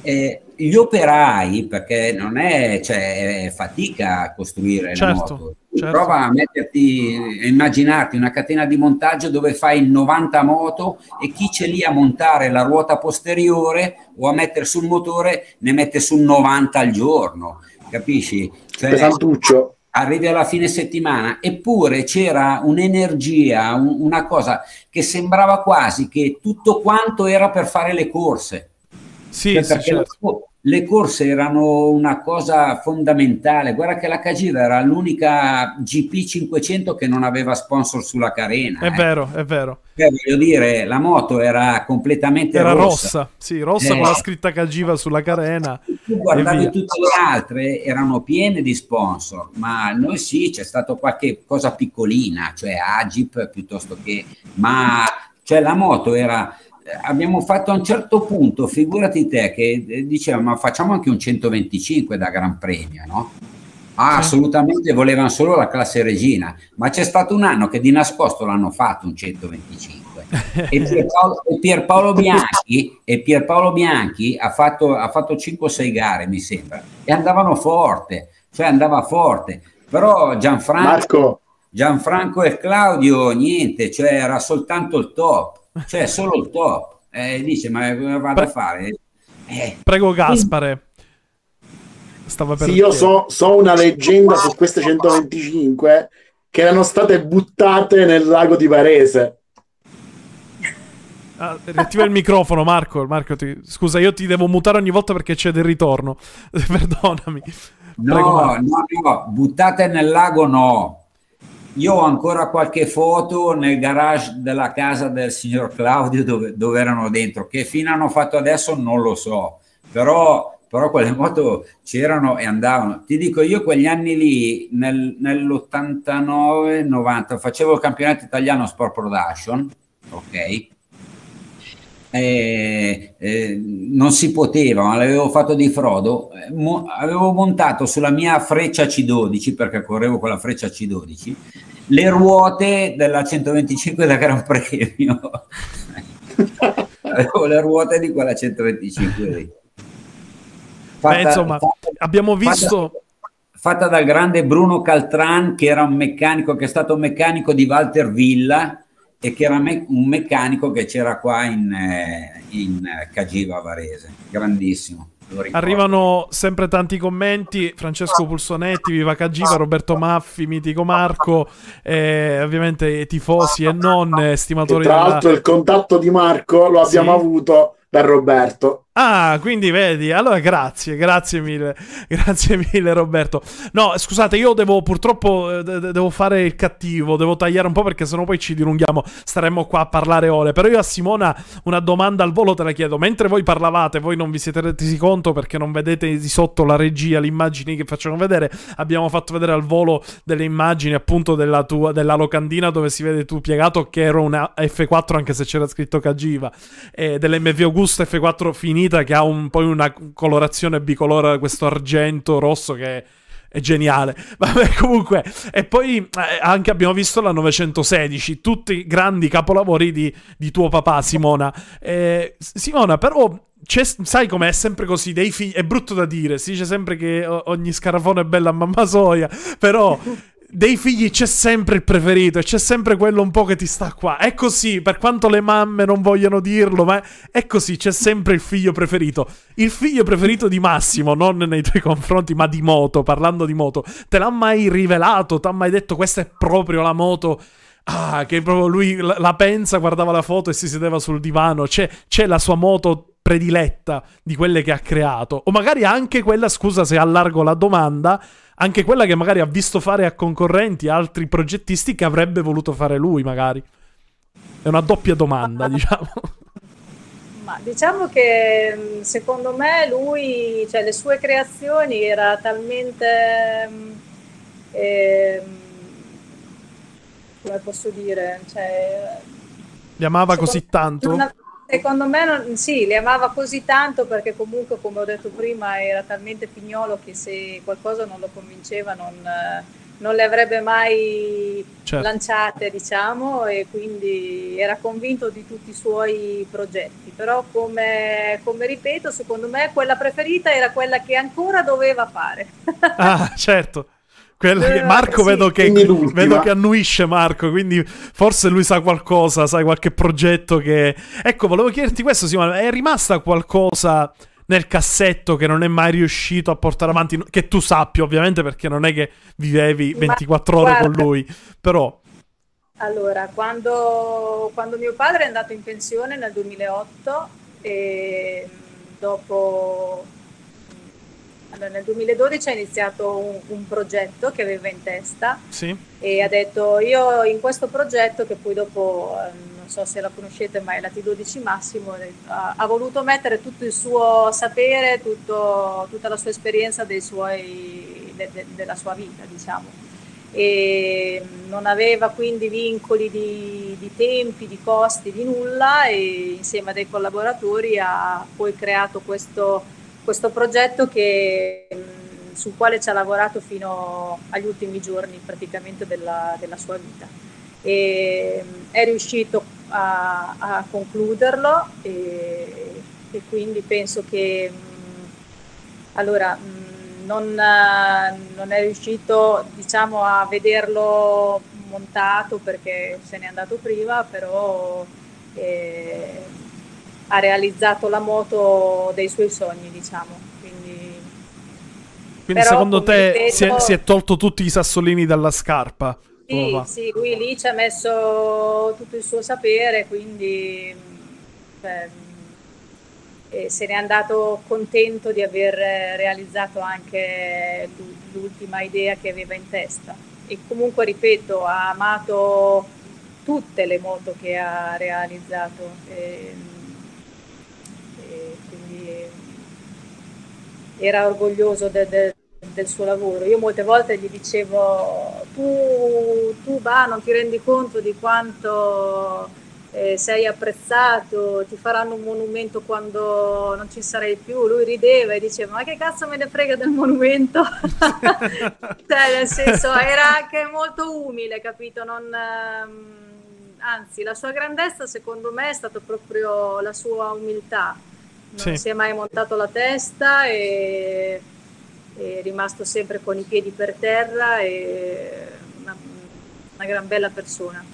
Eh, gli operai, perché non è, cioè, è fatica costruire certo. la moto Certo. Prova a metterti, a immaginarti una catena di montaggio dove fai il 90 moto e chi c'è lì a montare la ruota posteriore o a mettere sul motore ne mette su 90 al giorno, capisci? Cioè, Pesantuccio. Arrivi alla fine settimana, eppure c'era un'energia, un, una cosa che sembrava quasi che tutto quanto era per fare le corse. Sì, cioè, sì certo le corse erano una cosa fondamentale. Guarda che la Cagiva era l'unica GP 500 che non aveva sponsor sulla carena. È eh. vero, è vero. Cioè, voglio dire, la moto era completamente era rossa. rossa. Sì, rossa eh, con la scritta Cagiva sulla carena. Tu guardavi tutte le altre, erano piene di sponsor, ma noi sì, c'è stato qualche cosa piccolina, cioè Agip piuttosto che... Ma cioè la moto era abbiamo fatto a un certo punto, figurati te, che eh, diceva ma facciamo anche un 125 da Gran Premio, no? Ah, assolutamente volevano solo la classe regina, ma c'è stato un anno che di nascosto l'hanno fatto un 125. e, Pierpaolo, e, Pierpaolo, Bianchi, e Pierpaolo Bianchi ha fatto, ha fatto 5-6 gare, mi sembra, e andavano forte, cioè andava forte. Però Gianfranco. Gianfranco e Claudio, niente, cioè era soltanto il top cioè solo il top. Eh, dice, ma come vado Pre- a fare? Eh. Prego Gaspare. Stava per sì, io so, so, una leggenda su queste 125 che erano state buttate nel lago di Varese. Ah, attiva il microfono, Marco. Marco ti... Scusa, io ti devo mutare ogni volta perché c'è del ritorno. Perdonami. Prego, no, no, no, buttate nel lago no. Io ho ancora qualche foto nel garage della casa del signor Claudio dove, dove erano dentro. Che fine hanno fatto adesso non lo so, però, però quelle moto c'erano e andavano. Ti dico, io quegli anni lì, nel, nell'89-90, facevo il campionato italiano Sport Production, ok? Eh, eh, non si poteva, ma l'avevo fatto di Frodo. Mo- avevo montato sulla mia freccia C12 perché correvo con la freccia C12 le ruote della 125 da Gran Premio. avevo le ruote di quella 125 lì. Fatta, Beh, insomma, fatta, abbiamo visto. Fatta, fatta dal grande Bruno Caltran, che era un meccanico, che è stato un meccanico di Walter Villa e che era me- un meccanico che c'era qua in, eh, in Cagiva Varese, grandissimo. Arrivano sempre tanti commenti. Francesco Pulsonetti, Viva Cagiva, Roberto Maffi, Mitico Marco, eh, ovviamente tifosi e non estimatori. E tra l'altro, il contatto di Marco lo abbiamo sì. avuto da Roberto. Ah, quindi vedi, allora grazie, grazie mille, grazie mille Roberto. No, scusate, io devo purtroppo, eh, de- devo fare il cattivo, devo tagliare un po' perché sennò poi ci dilunghiamo, staremmo qua a parlare ore. Però io a Simona una domanda al volo te la chiedo, mentre voi parlavate, voi non vi siete resi conto perché non vedete di sotto la regia, le immagini che facciamo vedere, abbiamo fatto vedere al volo delle immagini appunto della tua, della locandina dove si vede tu piegato che ero una F4 anche se c'era scritto Cagiva, e dell'MV Augusta F4 finita che ha un, poi una colorazione bicolore, questo argento rosso che è geniale. Vabbè, comunque, e poi eh, anche abbiamo visto la 916, tutti grandi capolavori di, di tuo papà, Simona. Eh, Simona, però. Sai com'è sempre così, dei figli, è brutto da dire, si dice sempre che ogni scarafone è bella a mamma soia, però dei figli c'è sempre il preferito e c'è sempre quello un po' che ti sta qua. È così, per quanto le mamme non vogliano dirlo, ma è così, c'è sempre il figlio preferito. Il figlio preferito di Massimo, non nei tuoi confronti, ma di moto, parlando di moto, te l'ha mai rivelato? Ti ha mai detto questa è proprio la moto? Ah, che proprio lui la, pensa, guardava la foto e si sedeva sul divano. C'è, c'è la sua moto prediletta di quelle che ha creato. O magari anche quella, scusa se allargo la domanda, anche quella che magari ha visto fare a concorrenti, altri progettisti che avrebbe voluto fare lui, magari. È una doppia domanda, diciamo. Ma diciamo che mh, secondo me lui, cioè le sue creazioni era talmente, ehm, come posso dire, cioè, Li amava così tanto? non- secondo me non- sì, li amava così tanto perché comunque, come ho detto prima, era talmente pignolo che se qualcosa non lo convinceva non, non le avrebbe mai Certo. lanciate, diciamo, e quindi era convinto di tutti i suoi progetti. Però, come, come ripeto, secondo me quella preferita era quella che ancora doveva fare. Ah, certo. Quella che Eh, Marco sì. vedo che, vedo che annuisce Marco, quindi forse lui sa qualcosa, sai qualche progetto che... Ecco, volevo chiederti questo, Simone, è rimasta qualcosa nel cassetto che non è mai riuscito a portare avanti, che tu sappia ovviamente perché non è che vivevi Ma 24 ore con guarda- lui, però... Allora, quando, quando mio padre è andato in pensione nel 2008 e mh, dopo allora, nel 2012 ha iniziato un, un progetto che aveva in testa Sì? e ha detto io in questo progetto che poi dopo eh, non so se la conoscete ma è la T12 Massimo ha, ha voluto mettere tutto il suo sapere tutto- tutta la sua esperienza dei suoi, de- de- della sua vita diciamo e non aveva quindi vincoli di, di tempi, di costi, di nulla e insieme a dei collaboratori ha poi creato questo, questo progetto che, mh, sul quale ci ha lavorato fino agli ultimi giorni praticamente della, della sua vita. E, mh, è riuscito a, a concluderlo e, e quindi penso che mh, allora, non, non è riuscito diciamo, a vederlo montato perché se n'è andato prima, però eh, ha realizzato la moto dei suoi sogni, diciamo. Quindi, Quindi secondo te ripeto- si, è, si è tolto tutti i sassolini dalla scarpa? sì, sì, lui lì ci ha messo tutto il suo sapere, quindi e se n'è andato contento di aver realizzato anche l'u- l'ultima idea che aveva in testa. E comunque, ripeto, ha amato tutte le moto che ha realizzato. E, e quindi era orgoglioso de- de- del suo lavoro. Io molte volte gli dicevo, tu, tu va, non ti rendi conto di quanto eh, sei apprezzato, ti faranno un monumento quando non ci sarai più. Lui rideva e diceva, ma che cazzo me ne frega del monumento? cioè, nel senso, era anche molto umile, capito? Non, ehm, anzi, la sua grandezza secondo me è stata proprio la sua umiltà. Non Sì. si è mai montato la testa e è rimasto sempre con i piedi per terra e una, una gran bella persona.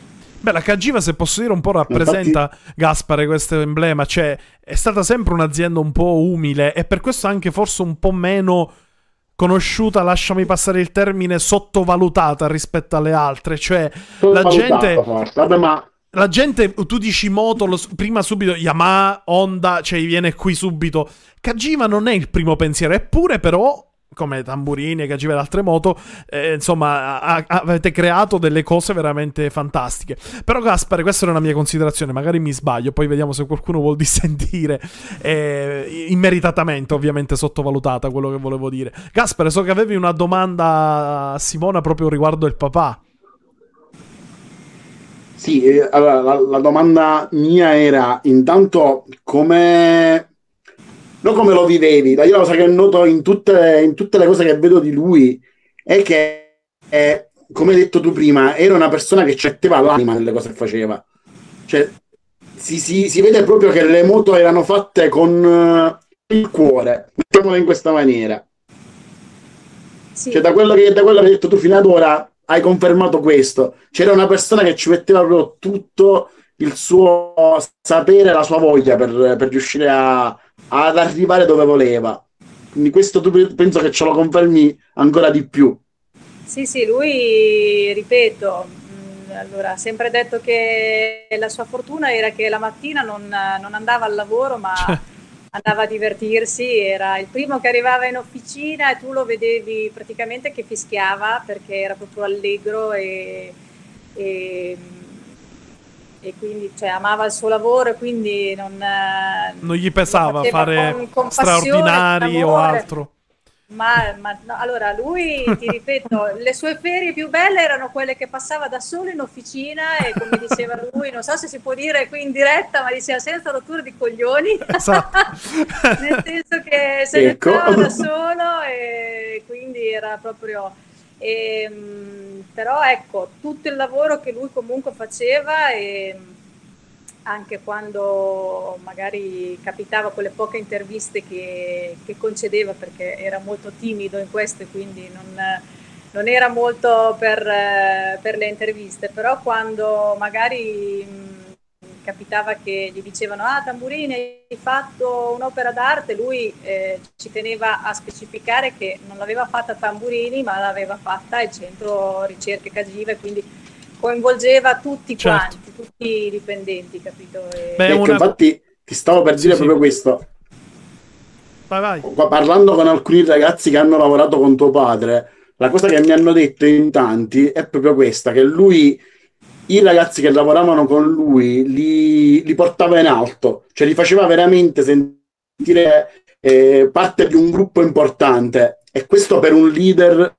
Beh, la Cagiva, se posso dire, un po' rappresenta Gaspare questo emblema. Cioè, è stata sempre un'azienda un po' umile e per questo anche forse un po' meno conosciuta, lasciami passare il termine, sottovalutata rispetto alle altre. Cioè, la gente... forse. Vabbè, ma la gente, tu dici moto, lo- prima subito Yamaha, Honda, cioè viene qui subito. Kajiva non è il primo pensiero, eppure però, come Tamburini e Kajiva ed altre moto, eh, insomma, a- a- avete creato delle cose veramente fantastiche. Però Gaspare, questa era una mia considerazione, magari mi sbaglio, poi vediamo se qualcuno vuol dissentire. Eh, immeritatamente, ovviamente sottovalutata quello che volevo dire. Gaspare, so che avevi una domanda a Simona proprio riguardo il papà. Sì, eh, allora la, la domanda mia era intanto come... Non come lo vivevi, io la cosa che noto in tutte, in tutte le cose che vedo di lui è che, eh, come hai detto tu prima, era una persona che ci metteva l'anima nelle cose che faceva. Cioè, si, si- si vede proprio che le moto erano fatte con eh, il cuore, mettiamola in questa maniera. Sì. Cioè, da quello che, da quello che hai detto tu fino ad ora, hai confermato questo. C'era una persona che ci metteva proprio tutto il suo sapere, la sua voglia per, per riuscire a, ad arrivare dove voleva. Quindi questo tu pe- penso che ce lo confermi ancora di più. Sì, sì, lui, ripeto, mh, allora, ha sempre detto che la sua fortuna era che la mattina non, non andava al lavoro, ma Cioè. Andava a divertirsi, era il primo che arrivava in officina e tu lo vedevi praticamente che fischiava perché era proprio allegro e, e, e quindi cioè, amava il suo lavoro e quindi non, Non gli pesava lo faceva fare straordinari o altro. Ma, ma no, allora lui, ti ripeto, le sue ferie più belle erano quelle che passava da solo in officina e come diceva lui, non so se si può dire qui in diretta, ma diceva senza rotture di coglioni, Esatto. nel senso che se ne Ecco. stava da solo e quindi era proprio... ehm, però ecco, tutto il lavoro che lui comunque faceva e anche quando magari capitava quelle poche interviste che, che concedeva perché era molto timido in queste, quindi non, non era molto per, per le interviste, però quando magari mh, capitava che gli dicevano ah Tamburini hai fatto un'opera d'arte, lui eh, ci teneva a specificare che non l'aveva fatta Tamburini ma l'aveva fatta il centro ricerche Cagive, quindi coinvolgeva tutti Certo. quanti, tutti i dipendenti, capito? E- Beh, Ecco, una- infatti ti stavo per Sì, dire sì. proprio questo. Vai, vai. Parlando con alcuni ragazzi che hanno lavorato con tuo padre, la cosa che mi hanno detto in tanti è proprio questa, che lui, i ragazzi che lavoravano con lui, li, li portava in alto, cioè li faceva veramente sentire eh, parte di un gruppo importante e questo per un leader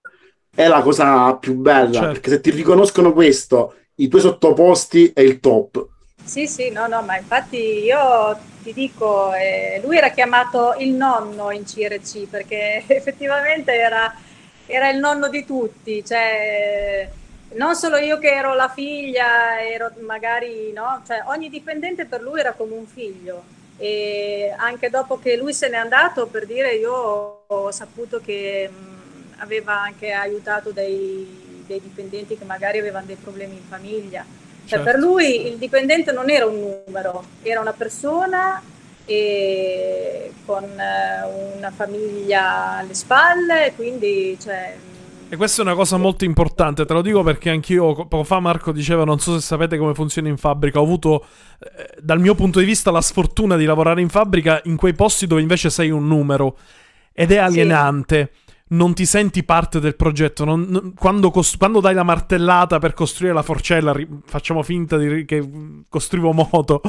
è la cosa più bella, Certo. perché se ti riconoscono questo, i tuoi sottoposti è il top. Sì, sì, no, no, ma infatti io ti dico, eh, lui era chiamato il nonno in CRC perché effettivamente era, era il nonno di tutti, cioè non solo io che ero la figlia, ero magari, no, cioè ogni dipendente per lui era come un figlio e anche dopo che lui se n'è andato, per dire, io ho saputo che mh, aveva anche aiutato dei, dei dipendenti che magari avevano dei problemi in famiglia. Cioè, Certo. per lui il dipendente non era un numero, era una persona e con eh, una famiglia alle spalle, quindi cioè, E questa è una cosa molto importante, te lo dico perché anch'io, poco fa Marco diceva, non so se sapete come funziona in fabbrica, ho avuto eh, dal mio punto di vista la sfortuna di lavorare in fabbrica in quei posti dove invece sei un numero ed è alienante. Non ti senti parte del progetto. non- non- quando, cos- quando dai la martellata per costruire la forcella, ri- facciamo finta di, ri- che costruivo moto,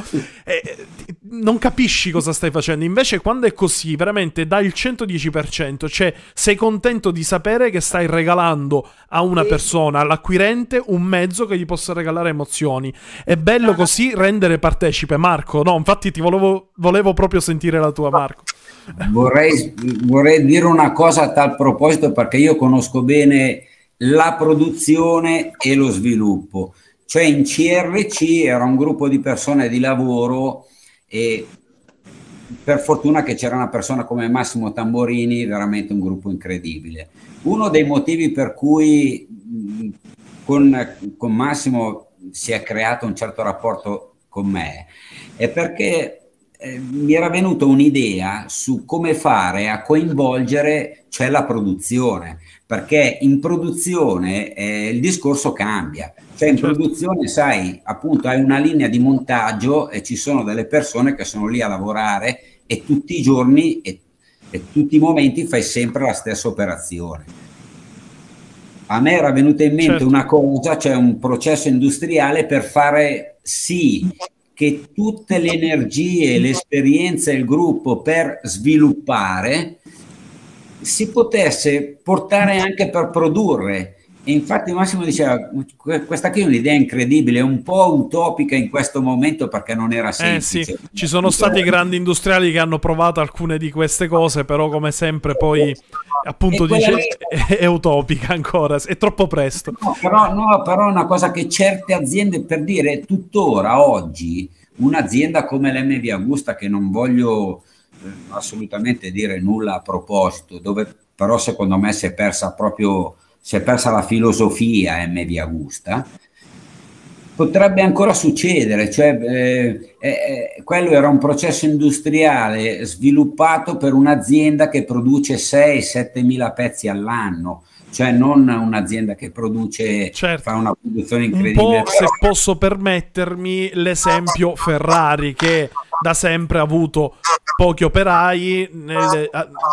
eh, eh, non capisci cosa stai facendo. Invece, quando è così, veramente dai il 110%, cioè sei contento di sapere che stai regalando a una persona, all'acquirente, un mezzo che gli possa regalare emozioni. È bello Ah. così rendere partecipe. Marco, no, infatti ti volevo, volevo proprio sentire la tua, Marco. Vorrei, vorrei dire una cosa a tal proposito perché io conosco bene la produzione e lo sviluppo. Cioè in CRC era un gruppo di persone di lavoro e per fortuna che c'era una persona come Massimo Tamborini, veramente un gruppo incredibile. Uno dei motivi per cui con, con Massimo si è creato un certo rapporto con me è perché eh, mi era venuta un'idea su come fare a coinvolgere cioè la produzione perché in produzione eh, il discorso cambia Cioè in Certo. produzione, sai, appunto hai una linea di montaggio e ci sono delle persone che sono lì a lavorare e tutti i giorni e, e tutti i momenti fai sempre la stessa operazione. A me era venuta in mente Certo. una cosa, cioè un processo industriale per fare sì che tutte le energie, l'esperienza e il gruppo per sviluppare si potesse portare anche per produrre. Infatti Massimo diceva, "Que- questa qui è un'idea incredibile, un po' utopica in questo momento perché non era Eh semplice. sì, ci sono stati grandi industriali che hanno provato alcune di queste cose, però come sempre poi appunto E quella dice lì- è, è utopica ancora, è troppo presto. No, però, no, però è una cosa che certe aziende, per dire tuttora oggi, un'azienda come l'MV Augusta, che non voglio eh, assolutamente dire nulla a proposito, dove però secondo me si è persa proprio, si è persa la filosofia MV Augusta, potrebbe ancora succedere, cioè eh, eh, eh, quello era un processo industriale sviluppato per un'azienda che produce 6-7 mila pezzi all'anno, cioè non un'azienda che produce, Certo. fa una produzione Un incredibile. po' se posso permettermi l'esempio Ferrari che da sempre ha avuto pochi operai nel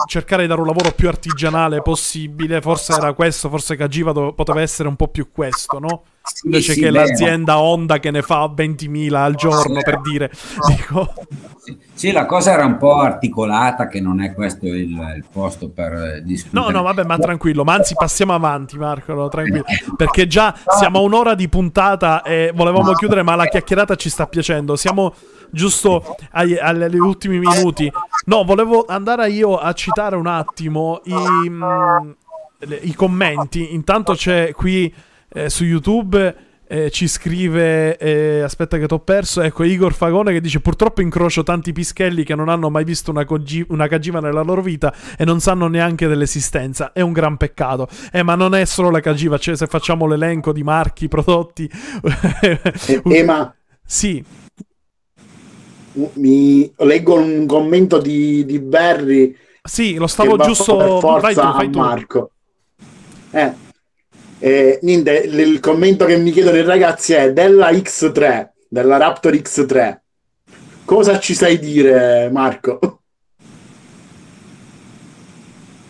cercare di dare un lavoro più artigianale possibile, forse era questo, forse Cagiva poteva essere un po' più questo, no? Sì, Invece sì, che beh, l'azienda Honda che ne fa 20.000 al giorno, per dire. Dico, Sì, la cosa era un po' articolata, che non è questo il, il posto per eh, discutere. No, no, vabbè, ma tranquillo, ma anzi passiamo avanti, Marco, no, tranquillo, perché già siamo a un'ora di puntata e volevamo chiudere, ma la chiacchierata ci sta piacendo. Siamo giusto alle- agli ultimi minuti. No, volevo andare io a citare un attimo i, mm, i commenti. Intanto c'è qui eh, su YouTube. eh, ci scrive, eh, aspetta che t'ho perso, ecco Igor Fagone che dice purtroppo incrocio tanti pischelli che non hanno mai visto una, cogi- una cagiva nella loro vita e non sanno neanche dell'esistenza, è un gran peccato. Eh ma non è solo la cagiva, cioè se facciamo l'elenco di marchi, prodotti... E, e ma sì, mi leggo un commento di, di Barry sì, lo stavo giusto... per forza Vai tu, a fai tu. Marco. Eh, eh, niente, il, il commento che mi chiedono i ragazzi è della X3, della Raptor X3. Cosa ci sai dire, Marco?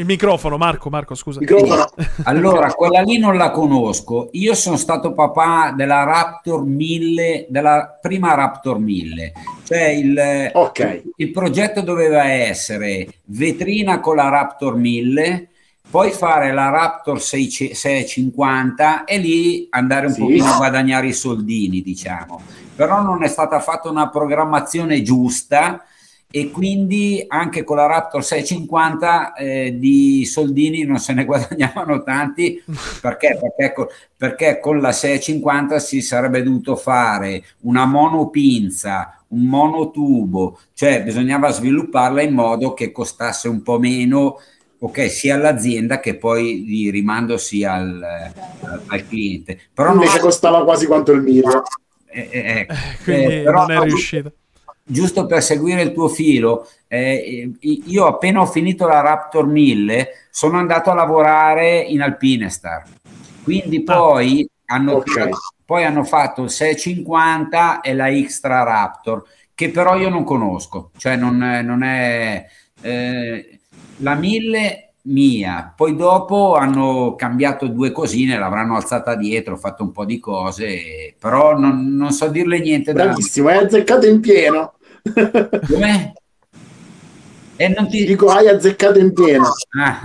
Il microfono, Marco, Marco, scusa. Microfono. Allora, quella lì non la conosco. Io sono stato papà della Raptor 1000, della prima Raptor 1000. Cioè il, Ok. il progetto doveva essere vetrina con la Raptor 1000, poi fare la Raptor 6 650 e lì andare un Sì. pochino a guadagnare i soldini, diciamo. Però non è stata fatta una programmazione giusta e quindi anche con la Raptor 650 eh, di soldini non se ne guadagnavano tanti perché, perché, co- perché con la 650 si sarebbe dovuto fare una monopinza, un monotubo, cioè bisognava svilupparla in modo che costasse un po' meno ok, sia all'azienda che poi di rimando sia al, al- al cliente. Però non, Invece costava quasi quanto il Mirio. eh, eh, ecco. Quindi Eh, però- non è riuscita. giusto per seguire il tuo filo, eh, io appena ho finito la Raptor 1000 sono andato a lavorare in Alpinestar, quindi poi, hanno, Ok. poi hanno fatto il 650 e la Xtra Raptor, che però io non conosco, cioè non, è- non è eh, la 1000 mia, poi dopo hanno cambiato due cosine, l'avranno alzata dietro, fatto un po' di cose, però non, non so dirle niente. Bravissimo, hai azzeccato in pieno. Come? E non ti Dico, hai azzeccato in pieno. Ah,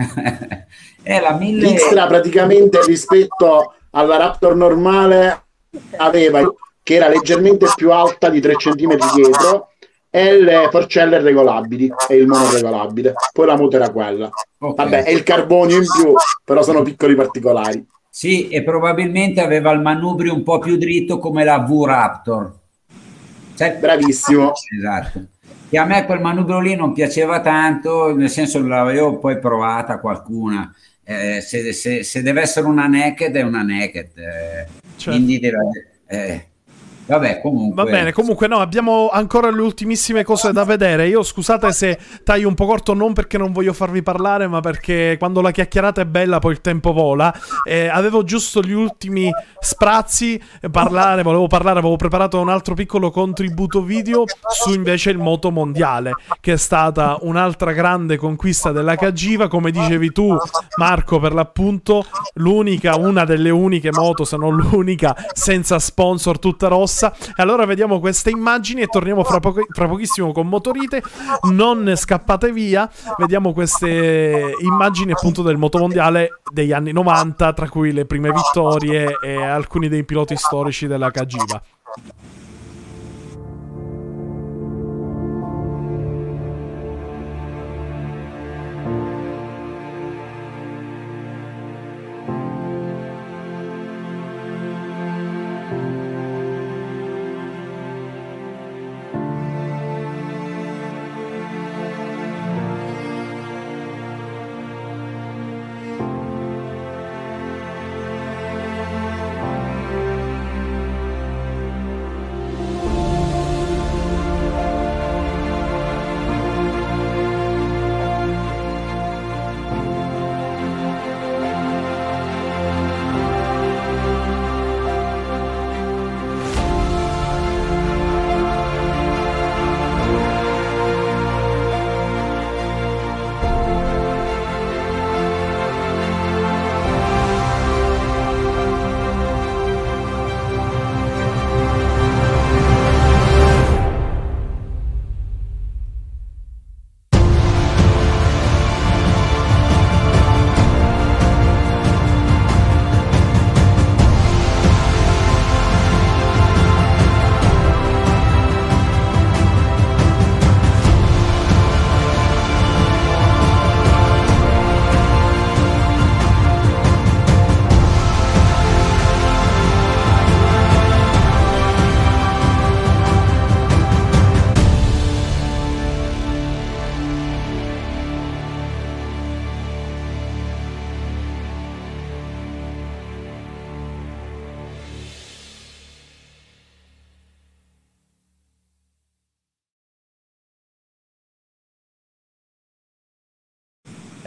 è la 1000 L'Xtra praticamente rispetto alla Raptor normale aveva che era leggermente più alta di 3 cm dietro e le forcelle regolabili e il mono regolabile. Poi la moto era quella. Ok. Vabbè, e il carbonio in più, però sono piccoli particolari. Sì, e probabilmente aveva il manubrio un po' più dritto come la V-Raptor. Cioè- Bravissimo. Esatto. Che a me quel manubrio lì non piaceva tanto, nel senso l'avevo poi provata qualcuna. Eh, se, se- se deve essere una naked è una naked. eh, Certo. Quindi deve- eh, Vabbè, comunque. Va bene, comunque no, abbiamo ancora le ultimissime cose da vedere. Io scusate se taglio un po' corto, non perché non voglio farvi parlare, ma perché quando la chiacchierata è bella poi il tempo vola. Eh, avevo giusto gli ultimi sprazzi, eh, parlare, volevo parlare, avevo preparato un altro piccolo contributo video su invece il moto mondiale, che è stata un'altra grande conquista della Cagiva, come dicevi tu Marco per l'appunto, l'unica, una delle uniche moto, se non l'unica, senza sponsor, tutta rossa. E allora vediamo queste immagini e torniamo fra, poco- fra pochissimo con Motorite. Non scappate via, vediamo queste immagini appunto del motomondiale degli anni 90, tra cui le prime vittorie e alcuni dei piloti storici della Cagiva.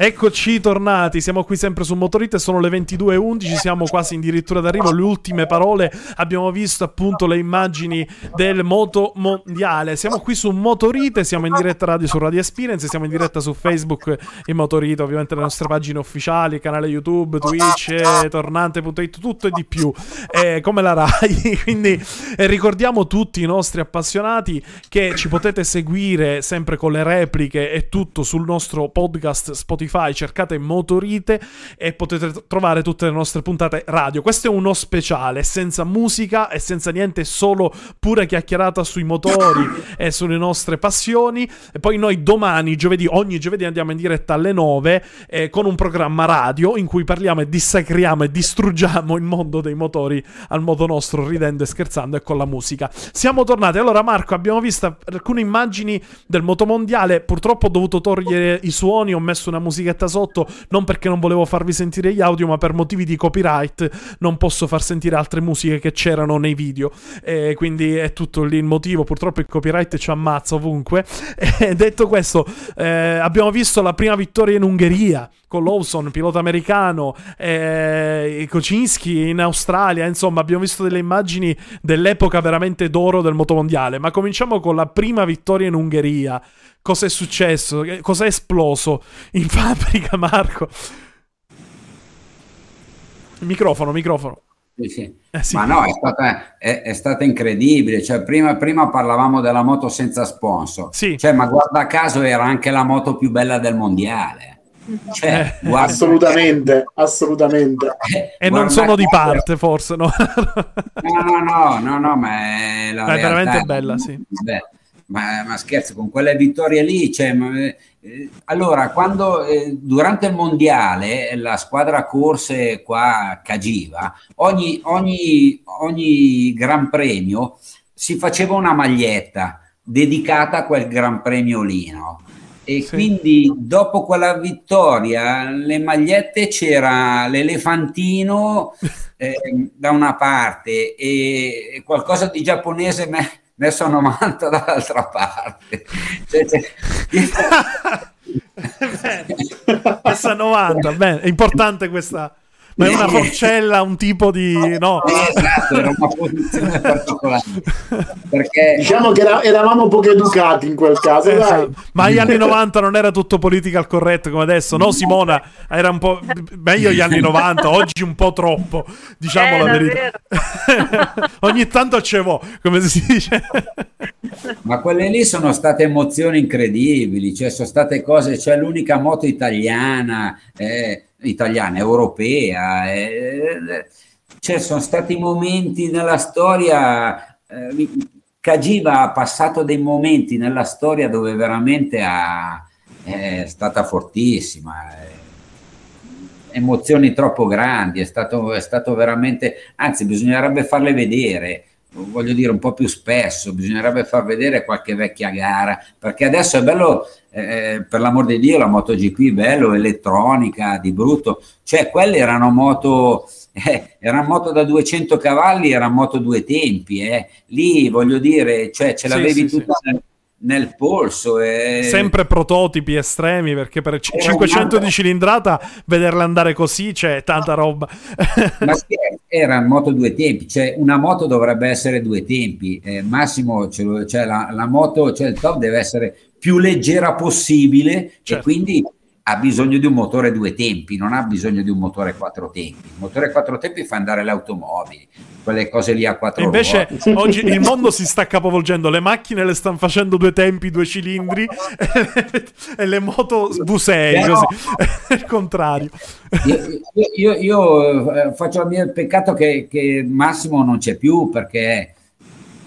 Eccoci tornati, siamo qui sempre su Motorite, sono le 22.11, siamo quasi addirittura d'arrivo, le ultime parole, abbiamo visto appunto le immagini del moto mondiale, siamo qui su Motorite, siamo in diretta radio su Radio Experience, siamo in diretta su Facebook in Motorite, ovviamente le nostre pagine ufficiali, canale YouTube, Twitch, tornante.it, tutto e di più, eh, come la Rai, quindi eh, ricordiamo tutti i nostri appassionati che ci potete seguire sempre con le repliche e tutto sul nostro podcast Spotify cercate Motorite e potete trovare tutte le nostre puntate radio. Questo è uno speciale, senza musica e senza niente, solo pura chiacchierata sui motori e sulle nostre passioni. E poi noi domani, giovedì, ogni giovedì andiamo in diretta alle 9 eh, con un programma radio in cui parliamo e dissacriamo e distruggiamo il mondo dei motori al modo nostro, ridendo e scherzando e con la musica. Siamo tornati. Allora, Marco, abbiamo visto alcune immagini del motomondiale. Purtroppo ho dovuto togliere i suoni, ho messo una musichetta sotto, non perché non volevo farvi sentire gli audio, ma per motivi di copyright non posso far sentire altre musiche che c'erano nei video. E quindi è tutto lì il motivo. Purtroppo il copyright ci ammazza ovunque. E detto questo, eh, abbiamo visto la prima vittoria in Ungheria con Lawson, pilota americano, eh, Kocinski in Australia, insomma abbiamo visto delle immagini dell'epoca veramente d'oro del motomondiale, ma cominciamo con la prima vittoria in Ungheria. Cosa è successo? Cosa è esploso in fabbrica, Marco? Microfono, microfono. Sì, sì. Eh, sì. Ma no, è stata, è, è stata incredibile. Cioè, prima, prima parlavamo della moto senza sponsor. Sì. Cioè, ma guarda caso era anche la moto più bella del mondiale. Cioè, Eh, guarda- Assolutamente, assolutamente. eh, E non guarda sono di parte, forse, no? No, no, no, no, no, ma è, è veramente bella, sì. Beh, ma, ma scherzo, con quelle vittorie lì, cioè, ma, eh, allora, quando eh, durante il mondiale la squadra corse qua a Cagiva, ogni, ogni, ogni gran premio si faceva una maglietta dedicata a quel gran premio lì, no? E Sì. quindi dopo quella vittoria, le magliette c'era l'elefantino eh, da una parte e e qualcosa di giapponese me- messo a 90 dall'altra parte. Cioè, cioè, a 90, bene, è importante questa. Ma è una forcella, un tipo di. No. esatto, era una posizione particolare. Perché Diciamo che era- eravamo poco educati in quel caso, dai. Esatto. Ma agli anni 90 non era tutto political correct come adesso, no Simona? Era un po' meglio gli anni 90, oggi un po' troppo, diciamo Eh, la verità. Ogni tanto ce vo, come si dice. Ma quelle lì sono state emozioni incredibili, cioè sono state cose, cioè l'unica moto italiana, eh, italiana, europea, eh, cioè sono stati momenti nella storia, eh, Cagiva ha passato dei momenti nella storia dove veramente ha- è stata fortissima. eh, emozioni troppo grandi, è stato, è stato veramente, anzi bisognerebbe farle vedere, voglio dire un po' più spesso, bisognerebbe far vedere qualche vecchia gara, perché adesso è bello, eh, per l'amor di Dio, la MotoGP, bello, elettronica, di brutto, cioè quelle erano moto, eh, erano moto da 200 cavalli, erano moto due tempi, eh. lì voglio dire, cioè ce Sì, l'avevi sì, tutta nel, nel polso. E... Sempre prototipi estremi perché per c- Era 500 una- di cilindrata vederla andare così c'è tanta roba. Ma sì, era moto due tempi, cioè una moto dovrebbe essere due tempi, eh, massimo, cioè la, la moto, cioè il top deve essere più leggera possibile e Certo. quindi ha bisogno di un motore due tempi, non ha bisogno di un motore quattro tempi. Il motore quattro tempi fa andare le automobili, quelle cose lì a quattro Invece ruote. oggi il mondo si sta capovolgendo, le macchine le stanno facendo due tempi, due cilindri e le moto V6, Però- così. È il contrario. Io, io- io, eh, faccio il mio peccato che, che Massimo non c'è più perché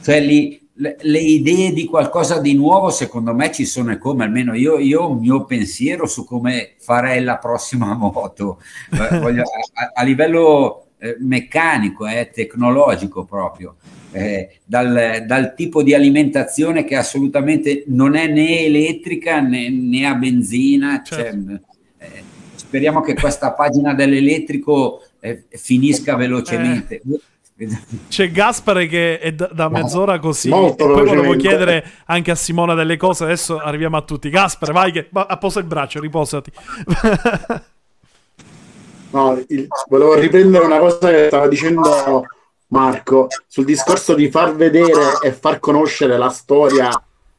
cioè, lì, le, le idee di qualcosa di nuovo secondo me ci sono e come, almeno io, io ho un mio pensiero su come farei la prossima moto, Eh, voglio- a, a livello eh, meccanico, eh, tecnologico proprio. eh, dal, dal tipo di alimentazione che assolutamente non è né elettrica né, né a benzina, Certo. cioè, speriamo che questa pagina dell'elettrico eh, finisca velocemente. C'è Gaspare che è da, da mezz'ora così. Molto e poi volevo chiedere anche a Simona delle cose. Adesso arriviamo a tutti. Gaspare, vai, che, apposa il braccio, riposati. No, il- volevo riprendere una cosa che stava dicendo Marco sul discorso di far vedere e far conoscere la storia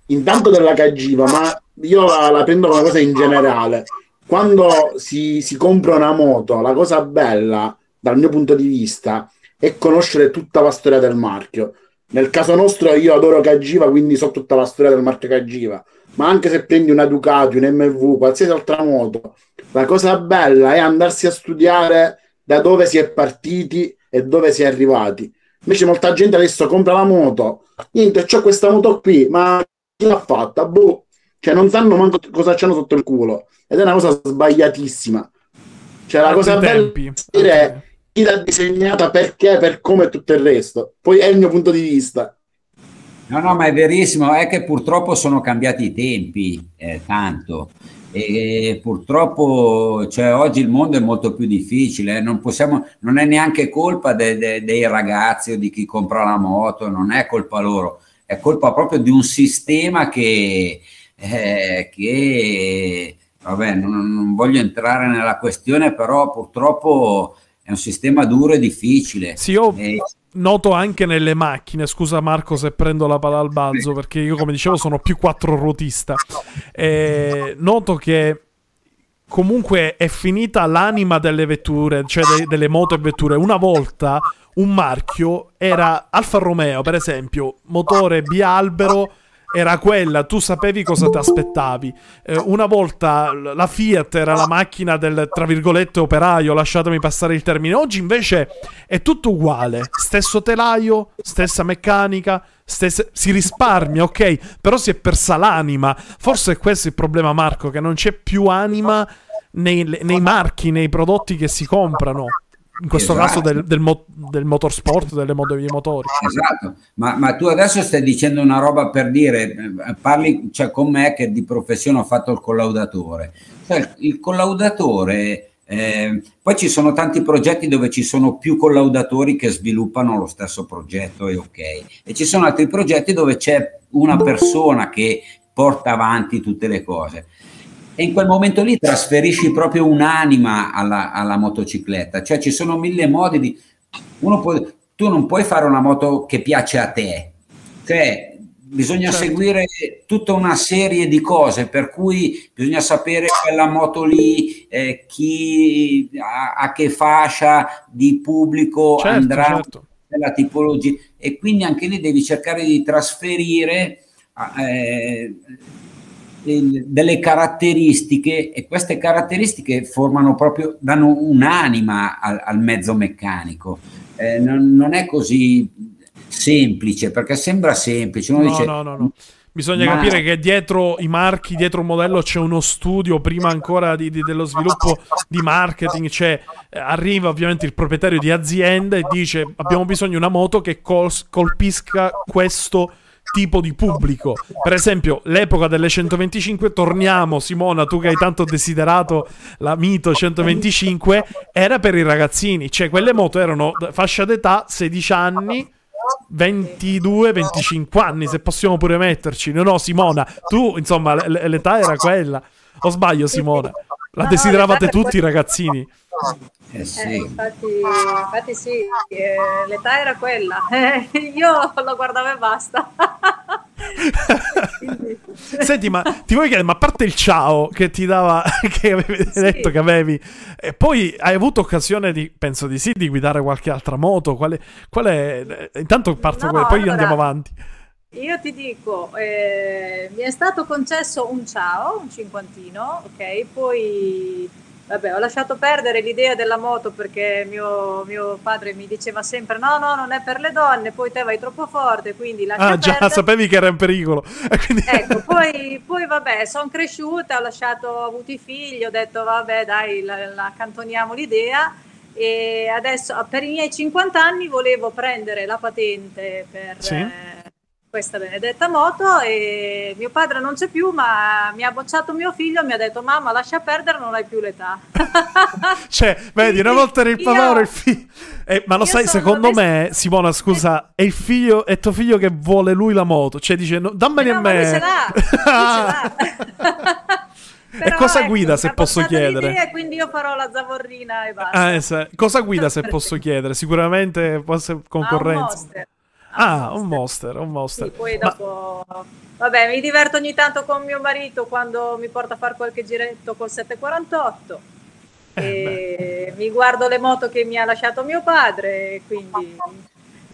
intanto della Cagiva, ma io la, la prendo come una cosa in generale. Quando si, si compra una moto, la cosa bella dal mio punto di vista è conoscere tutta la storia del marchio. Nel caso nostro io adoro Cagiva, quindi so tutta la storia del marchio Cagiva, ma anche se prendi una Ducati, un MV, qualsiasi altra moto, la cosa bella è andarsi a studiare da dove si è partiti e dove si è arrivati. Invece molta gente adesso compra la moto, niente, c'ho questa moto qui, ma chi l'ha fatta? Boh. Cioè non sanno manco cosa c'hanno sotto il culo. Ed è una cosa sbagliatissima. Cioè la cosa bella è dire chi l'ha disegnata, perché, per come e tutto il resto. Poi è il mio punto di vista. No, no, ma è verissimo, è che purtroppo sono cambiati i tempi eh, tanto e purtroppo cioè, oggi il mondo è molto più difficile, eh, non, possiamo, non è neanche colpa de- de- dei ragazzi o di chi compra la moto, non è colpa loro, è colpa proprio di un sistema che, eh, che vabbè, non, non voglio entrare nella questione, però purtroppo è un sistema duro e difficile. Sì, io E- noto anche nelle macchine, scusa Marco se prendo la palla al balzo, perché io come dicevo sono più quattro ruotista. Eh, noto che comunque è finita l'anima delle vetture, cioè de- delle moto e vetture. Una volta un marchio era Alfa Romeo, per esempio, motore bialbero era quella, tu sapevi cosa ti aspettavi. Eh, una volta la Fiat era la macchina del tra virgolette operaio, lasciatemi passare il termine. Oggi invece è tutto uguale, stesso telaio, stessa meccanica, stesse- si risparmia, ok, però si è persa l'anima. Forse è questo il problema, Marco, che non c'è più anima nei, nei marchi, nei prodotti che si comprano. In questo Esatto. caso del, del mo- del motorsport, delle mo- dei motori. Esatto, ma, ma tu adesso stai dicendo una roba per dire, eh, parli cioè, con me che di professione ho fatto il collaudatore. Cioè, il collaudatore, eh, poi ci sono tanti progetti dove ci sono più collaudatori che sviluppano lo stesso progetto e ok. E ci sono altri progetti dove c'è una persona che porta avanti tutte le cose. E in quel momento lì trasferisci proprio un'anima alla, alla motocicletta, cioè ci sono mille modi di... Uno può, tu non puoi fare una moto che piace a te, cioè bisogna Certo. seguire tutta una serie di cose, per cui bisogna sapere quella moto lì, eh, chi, a, a che fascia di pubblico Certo, andrà, certo. la tipologia, e quindi anche lì devi cercare di trasferire eh, delle caratteristiche e queste caratteristiche formano proprio, danno un'anima al, al mezzo meccanico. Eh, non, non è così semplice perché sembra semplice. Uno No, dice, no, no, no. Bisogna Ma- capire che dietro i marchi, dietro un modello c'è uno studio, prima ancora di- di- dello sviluppo di marketing, c'è, eh, arriva ovviamente il proprietario di azienda e dice abbiamo bisogno di una moto che col- colpisca questo tipo di pubblico. Per esempio, l'epoca delle 125, torniamo Simona, tu che hai tanto desiderato la Mito 125, era per i ragazzini, cioè quelle moto erano fascia d'età 16 anni 22-25 anni, se possiamo pure metterci. No, no, Simona, tu, insomma, l- l'età era quella. O sbaglio, Simona? La desideravate tutti i ragazzini. Eh Eh, sì. infatti, infatti sì, eh, l'età era quella. Eh, io lo guardavo e basta. Senti, ma ti vuoi chiedere, ma a parte il ciao che ti dava, che avevi Sì. detto che avevi, e poi hai avuto occasione di, penso di sì, di guidare qualche altra moto? Qual è? eh, Intanto parto No, quella, poi allora- andiamo avanti. Io ti dico, eh, mi è stato concesso un ciao, un cinquantino, ok? Poi, vabbè, ho lasciato perdere l'idea della moto perché mio, mio padre mi diceva sempre no, no, non è per le donne, poi te vai troppo forte, quindi lascia Ah, già, perdere. sapevi che era in pericolo. Quindi- Ecco, poi, poi vabbè, sono cresciuta, ho lasciato, ho avuto i figli, ho detto vabbè dai, la, la accantoniamo l'idea e adesso per i miei 50 anni volevo prendere la patente per Sì. eh, questa benedetta moto e mio padre non c'è più ma mi ha bocciato mio figlio e mi ha detto mamma lascia perdere, non hai più l'età. Cioè, vedi, una volta era il papà, il figlio. Eh, ma lo sai, secondo onest- me, Simona, scusa, è il figlio, è tuo figlio che vuole lui la moto. Cioè, dice, no, dammeli No, a me. lui ce l'ha, lui ce l'ha. Però, cosa ecco, guida, se posso chiedere? l'idea e quindi io farò la zavorrina e basta. Ah, eh, sa- cosa guida, se posso chiedere? Sicuramente può essere Ah, un concorrenza. monster. Ah, un monster, un monster. Sì, poi Ma- dopo... Vabbè, mi diverto ogni tanto con mio marito quando mi porta a fare qualche giretto col 748. Eh, e mi guardo le moto che mi ha lasciato mio padre, quindi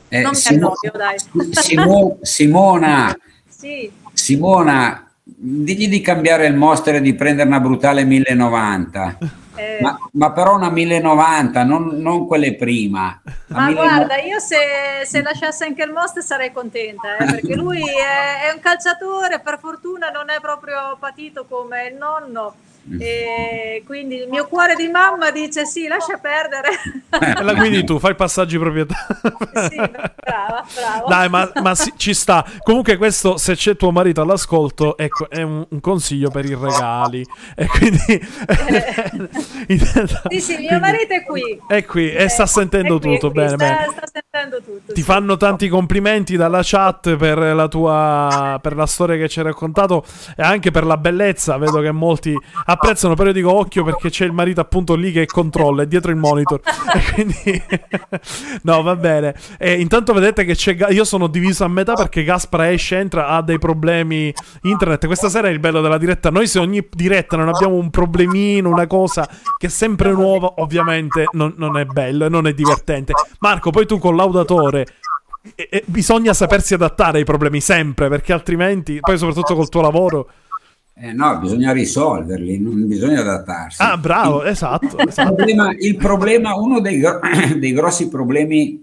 Eh, non mi Simo- annoio, dai. Simo- Simona, Sì, Simona, digli di cambiare il monster e di prendere una brutale 1090. Eh, Ma, ma però una 1090, non, non quelle prima. La Ma 1090 guarda, io se, se lasciasse anche il Most sarei contenta, eh, perché lui è, è un calciatore, per fortuna non è proprio patito come il nonno, e quindi il mio cuore di mamma dice sì, lascia perdere. E la guidi tu, fai passaggi proprietà. Sì, brava, bravo. Dai, ma, ma sì, ci sta. Comunque, questo, se c'è tuo marito all'ascolto, ecco, è un, un consiglio per i regali. E quindi. Sì, sì, mio marito è qui. È qui e sta Eh, sentendo è tutto. qui, Bene, sta, bene. sta sentendo tutto. Ti sì. fanno tanti complimenti dalla chat per la tua per la storia che ci hai raccontato e anche per la bellezza. Vedo che molti apprezzano, però io dico occhio perché c'è il marito appunto lì che controlla, è dietro il monitor. Quindi no, va bene. E intanto vedete che c'è io sono diviso a metà perché Gaspar esce entra ha dei problemi internet. Questa sera è il bello della diretta. Noi se ogni diretta non abbiamo un problemino, una cosa che è sempre nuova, ovviamente non, non è bello e non è divertente. Marco, poi tu collaudatore e- e bisogna sapersi adattare ai problemi sempre, perché altrimenti, poi soprattutto col tuo lavoro. Eh, no, bisogna risolverli, non bisogna adattarsi. Ah, bravo, esatto. Il esatto. problema, il problema- uno dei, gro- dei grossi problemi,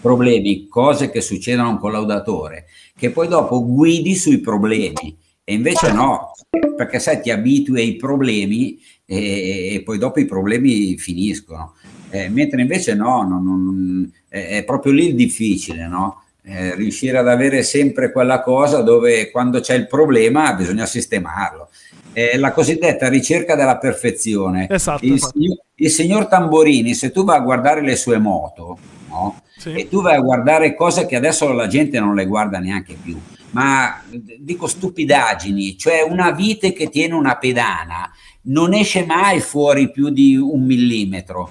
problemi, cose che succedono a un collaudatore, che poi dopo guidi sui problemi e invece no, perché sai, ti abitui ai problemi e, e poi dopo i problemi finiscono. Eh, mentre invece no, non, non, è proprio lì il difficile, no? Eh, riuscire ad avere sempre quella cosa dove quando c'è il problema bisogna sistemarlo. Eh, la cosiddetta ricerca della perfezione. Esatto, il, esatto. Signor, il signor Tamborini, se tu vai a guardare le sue moto, no? Sì. e tu vai a guardare cose che adesso la gente non le guarda neanche più, ma dico stupidaggini, cioè una vite che tiene una pedana non esce mai fuori più di un millimetro.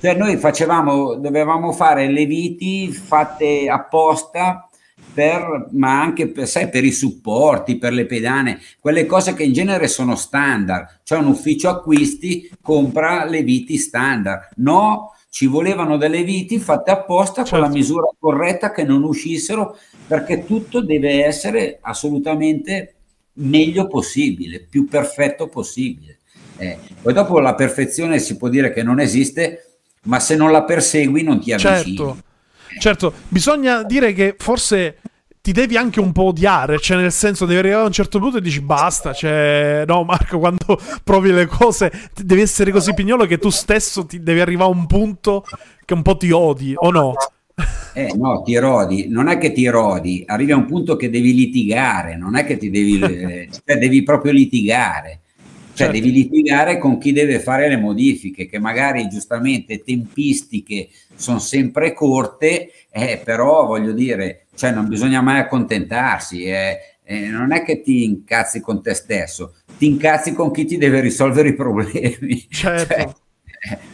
Cioè noi facevamo, dovevamo fare le viti fatte apposta per, ma anche per, sai, per i supporti, per le pedane, quelle cose che in genere sono standard. C'è un ufficio acquisti, compra le viti standard. No, ci volevano delle viti fatte apposta con la Certo. misura corretta che non uscissero perché tutto deve essere assolutamente meglio possibile, più perfetto possibile. Eh, poi dopo la perfezione si può dire che non esiste, ma se non la persegui non ti avvicini. Certo, certo, bisogna dire che forse ti devi anche un po' odiare, cioè nel senso devi arrivare a un certo punto e dici basta, cioè no Marco quando provi le cose devi essere così pignolo che tu stesso ti devi arrivare a un punto che un po' ti odi, o no? Eh, no, ti rodi, non è che ti rodi, arrivi a un punto che devi litigare, non è che ti devi, eh, cioè devi proprio litigare, cioè Certo. devi litigare con chi deve fare le modifiche, che magari giustamente tempistiche sono sempre corte, eh, però voglio dire, cioè non bisogna mai accontentarsi, eh, eh, non è che ti incazzi con te stesso, ti incazzi con chi ti deve risolvere i problemi. Certo.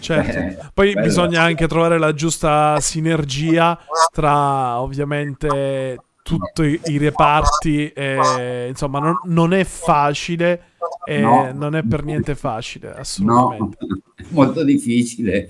Cioè, eh, Certo. eh, Poi quello- bisogna anche trovare la giusta sinergia tra ovviamente tutti i reparti, e, insomma non, non è facile, e No. non è per niente facile, No, assolutamente. molto difficile.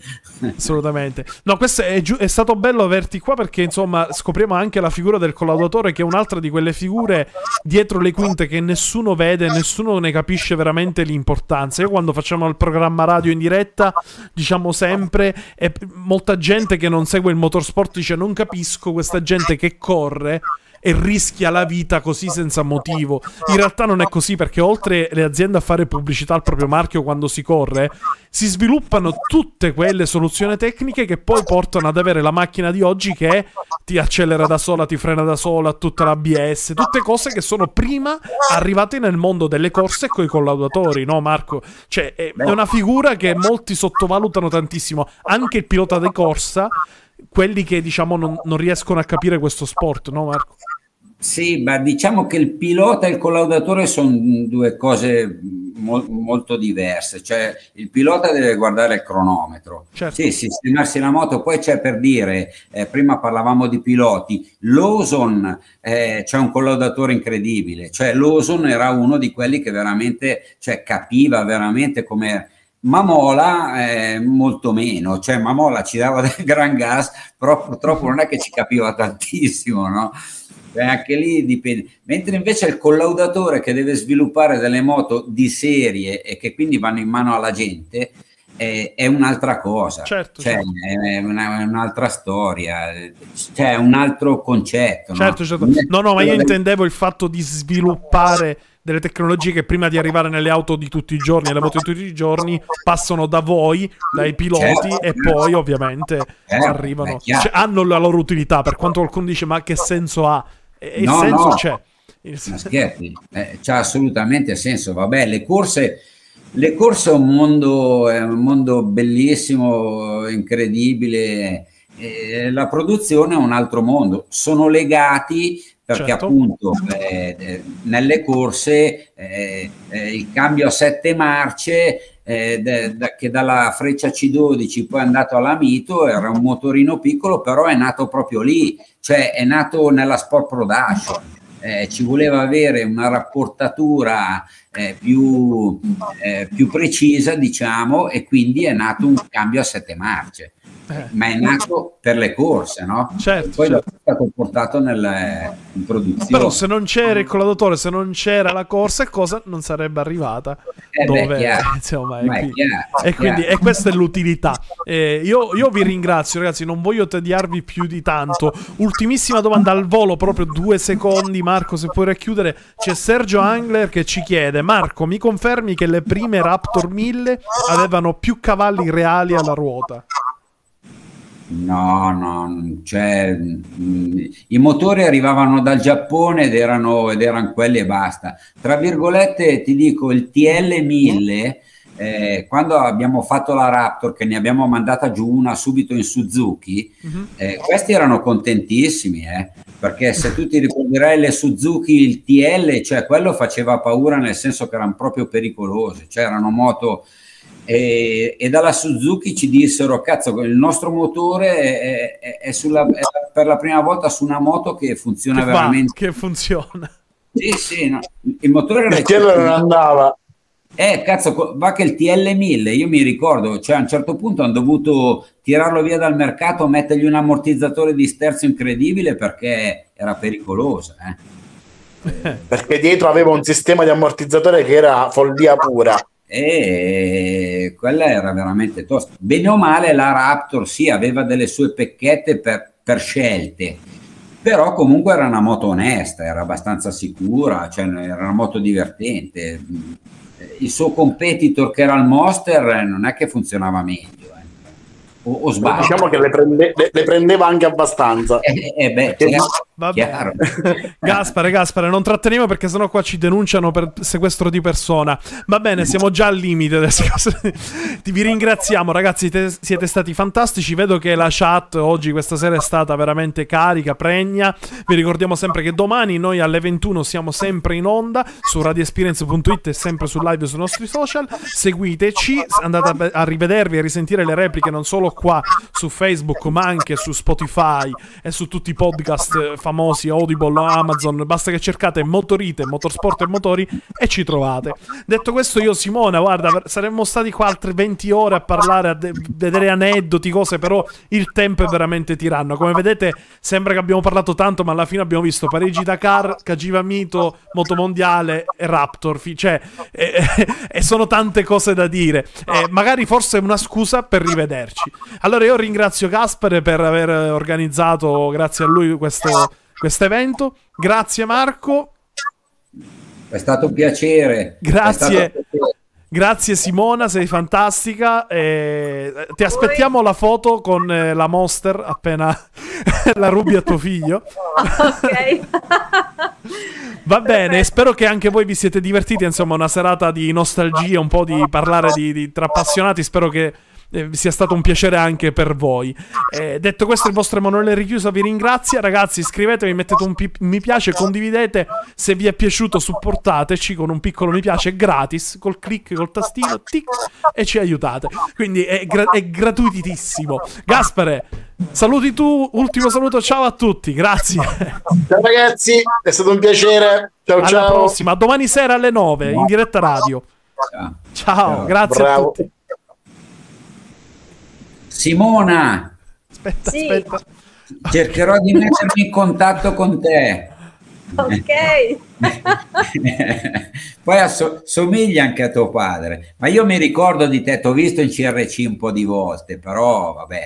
Assolutamente. No, questo è, giu- è stato bello averti qua perché insomma scopriamo anche la figura del collaudatore che è un'altra di quelle figure dietro le quinte che nessuno vede, nessuno ne capisce veramente l'importanza. Io quando facciamo il programma radio in diretta diciamo sempre e molta gente che non segue il motorsport dice non capisco questa gente che corre e rischia la vita così senza motivo. In realtà non è così perché oltre le aziende a fare pubblicità al proprio marchio quando si corre, si sviluppano tutte quelle soluzioni tecniche che poi portano ad avere la macchina di oggi che ti accelera da sola, ti frena da sola, tutta l'ABS, tutte cose che sono prima arrivate nel mondo delle corse con i collaudatori, no Marco? Cioè è, una figura che molti sottovalutano tantissimo, anche il pilota di corsa, quelli che diciamo non, non riescono a capire questo sport, no Marco? Sì, ma diciamo che il pilota e il collaudatore sono due cose mol- molto diverse. Cioè, il pilota deve guardare il cronometro, Certo. sì, sistemarsi la moto. Poi c'è per dire, eh, prima parlavamo di piloti, Lawson eh, c'è un collaudatore incredibile. Cioè, Lawson era uno di quelli che veramente cioè, capiva veramente come. Mamola eh, molto meno, cioè Mamola ci dava del gran gas, però purtroppo non è che ci capiva tantissimo, no? Beh, anche lì dipende. Mentre invece il collaudatore che deve sviluppare delle moto di serie e che quindi vanno in mano alla gente è, è un'altra cosa, Certo, cioè, certo. È, una- è un'altra storia, c'è un altro concetto. no? Certo, certo. No, no, ma io intendevo il fatto di sviluppare delle tecnologie che prima di arrivare nelle auto di tutti i giorni, alle moto di tutti i giorni, passano da voi, dai piloti Certo. e poi ovviamente Certo, arrivano. Cioè, hanno la loro utilità, per quanto qualcuno dice ma che senso ha? E il No, senso no. c'è. Il Ma scherzi, eh, c'ha assolutamente senso. Vabbè, le corse, le corse è un mondo, è un mondo bellissimo, incredibile. eh, la produzione è un altro mondo. Sono legati perché Certo. appunto eh, eh, nelle corse eh, eh, il cambio a sette marce eh, da- che dalla freccia C12 poi è andato alla Mito era un motorino piccolo però è nato proprio lì cioè è nato nella sport production eh, ci voleva avere una rapportatura eh, più, eh, più precisa, diciamo, e quindi è nato un cambio a sette marce. Eh. ma è nato per le corse, no? Certo, Poi certo. è stato portato nel, in produzione. Però se non c'era il collaudatore, se non c'era la corsa cosa, non sarebbe arrivata. Eh beh, dove, chiaro. insomma, Ma e, è qui- chiaro, e quindi e questa è l'utilità. Eh, io, io vi ringrazio, ragazzi. Non voglio tediarvi più di tanto. Ultimissima domanda al volo, proprio due secondi. Marco, se puoi racchiudere. C'è Sergio Angler che ci chiede: Marco, mi confermi che le prime Raptor 1000 avevano più cavalli reali alla ruota? No, no, cioè, mh, i motori arrivavano dal Giappone ed erano, ed erano quelli e basta. Tra virgolette, ti dico, il TL1000, eh, quando abbiamo fatto la Raptor, che ne abbiamo mandata giù una subito in Suzuki, Mhm. eh, questi erano contentissimi, eh, perché se tu ti ricorderai le Suzuki, il TL, cioè quello faceva paura nel senso che erano proprio pericolose, cioè erano moto e, e dalla Suzuki ci dissero cazzo il nostro motore è, è- è sulla- è per la prima volta su una moto che funziona Che veramente che funziona. sì sì no. il motore era Il cielo non andava. eh cazzo va che il TL1000 io mi ricordo cioè a un certo punto hanno dovuto tirarlo via dal mercato mettergli un ammortizzatore di sterzo incredibile perché era pericoloso eh. Perché dietro aveva un sistema di ammortizzatore che era follia pura. e quella era veramente tosta. Bene o male, la Raptor sì, aveva delle sue pecchette per, per scelte, però comunque era una moto onesta, era abbastanza sicura, cioè era una moto divertente. Il suo competitor, che era il Monster, non è che funzionava meglio. eh. O, o sbaglio? Diciamo che le, prende- le- le prendeva anche abbastanza. Eh, eh, beh, chiaro, Va. Gaspare, Gaspare, non tratteniamo perché sennò qua ci denunciano per sequestro di persona. Va bene, siamo già al limite. adesso. Ti vi ringraziamo, ragazzi. te- siete stati fantastici. Vedo che la chat oggi, questa sera, è stata veramente carica, pregna. Vi ricordiamo sempre che domani noi alle 21 siamo sempre in onda su radioesperience.it e sempre su live sui nostri social. Seguiteci, andate a, a rivedervi e risentire le repliche non solo qua su Facebook, ma anche su Spotify e su tutti i podcast eh, famosi, Audible, Amazon. Basta che cercate Motorite, Motorsport e Motori e ci trovate. Detto questo, io, Simona, guarda, saremmo stati qua altre 20 ore a parlare, a de- vedere aneddoti, cose, però il tempo è veramente tiranno. Come vedete, sembra che abbiamo parlato tanto, ma alla fine abbiamo visto Parigi-Dakar, Cagiva Mito, Motomondiale e Raptor. fi- Cioè, e, e- e sono tante cose da dire. Eh, magari forse è una scusa per rivederci. Allora io ringrazio Gaspare per aver organizzato, grazie a lui, questo evento. Grazie Marco. È stato un piacere. Grazie. Grazie Simona, sei fantastica. e ti aspettiamo la foto con eh, la Monster appena la rubi a tuo figlio. ok. Va bene, spero che anche voi vi siete divertiti. Insomma, una serata di nostalgia, un po' di parlare di, di tra appassionati. Spero che eh, sia stato un piacere anche per voi. Eh, detto questo, il vostro Emanuele Richiusa vi ringrazia. Ragazzi, iscrivetevi, mettete un pi- mi piace, condividete. Se vi è piaciuto, supportateci con un piccolo mi piace gratis, col click, col tastino, tic, e ci aiutate. Quindi è, gra- è gratuitissimo. Gaspare, saluti tu, ultimo saluto, ciao a tutti, grazie. Ciao ragazzi, è stato un piacere. Ciao Alla ciao. prossima, domani sera alle 9 in diretta radio. Ciao. Ciao, grazie Bravo. a tutti. Simona, Aspetta, Sì. aspetta. cercherò di mettermi in contatto con te. Ok. Poi asso- somiglia anche a tuo padre, ma io mi ricordo di te, ti ho visto in CRC un po' di volte, però vabbè.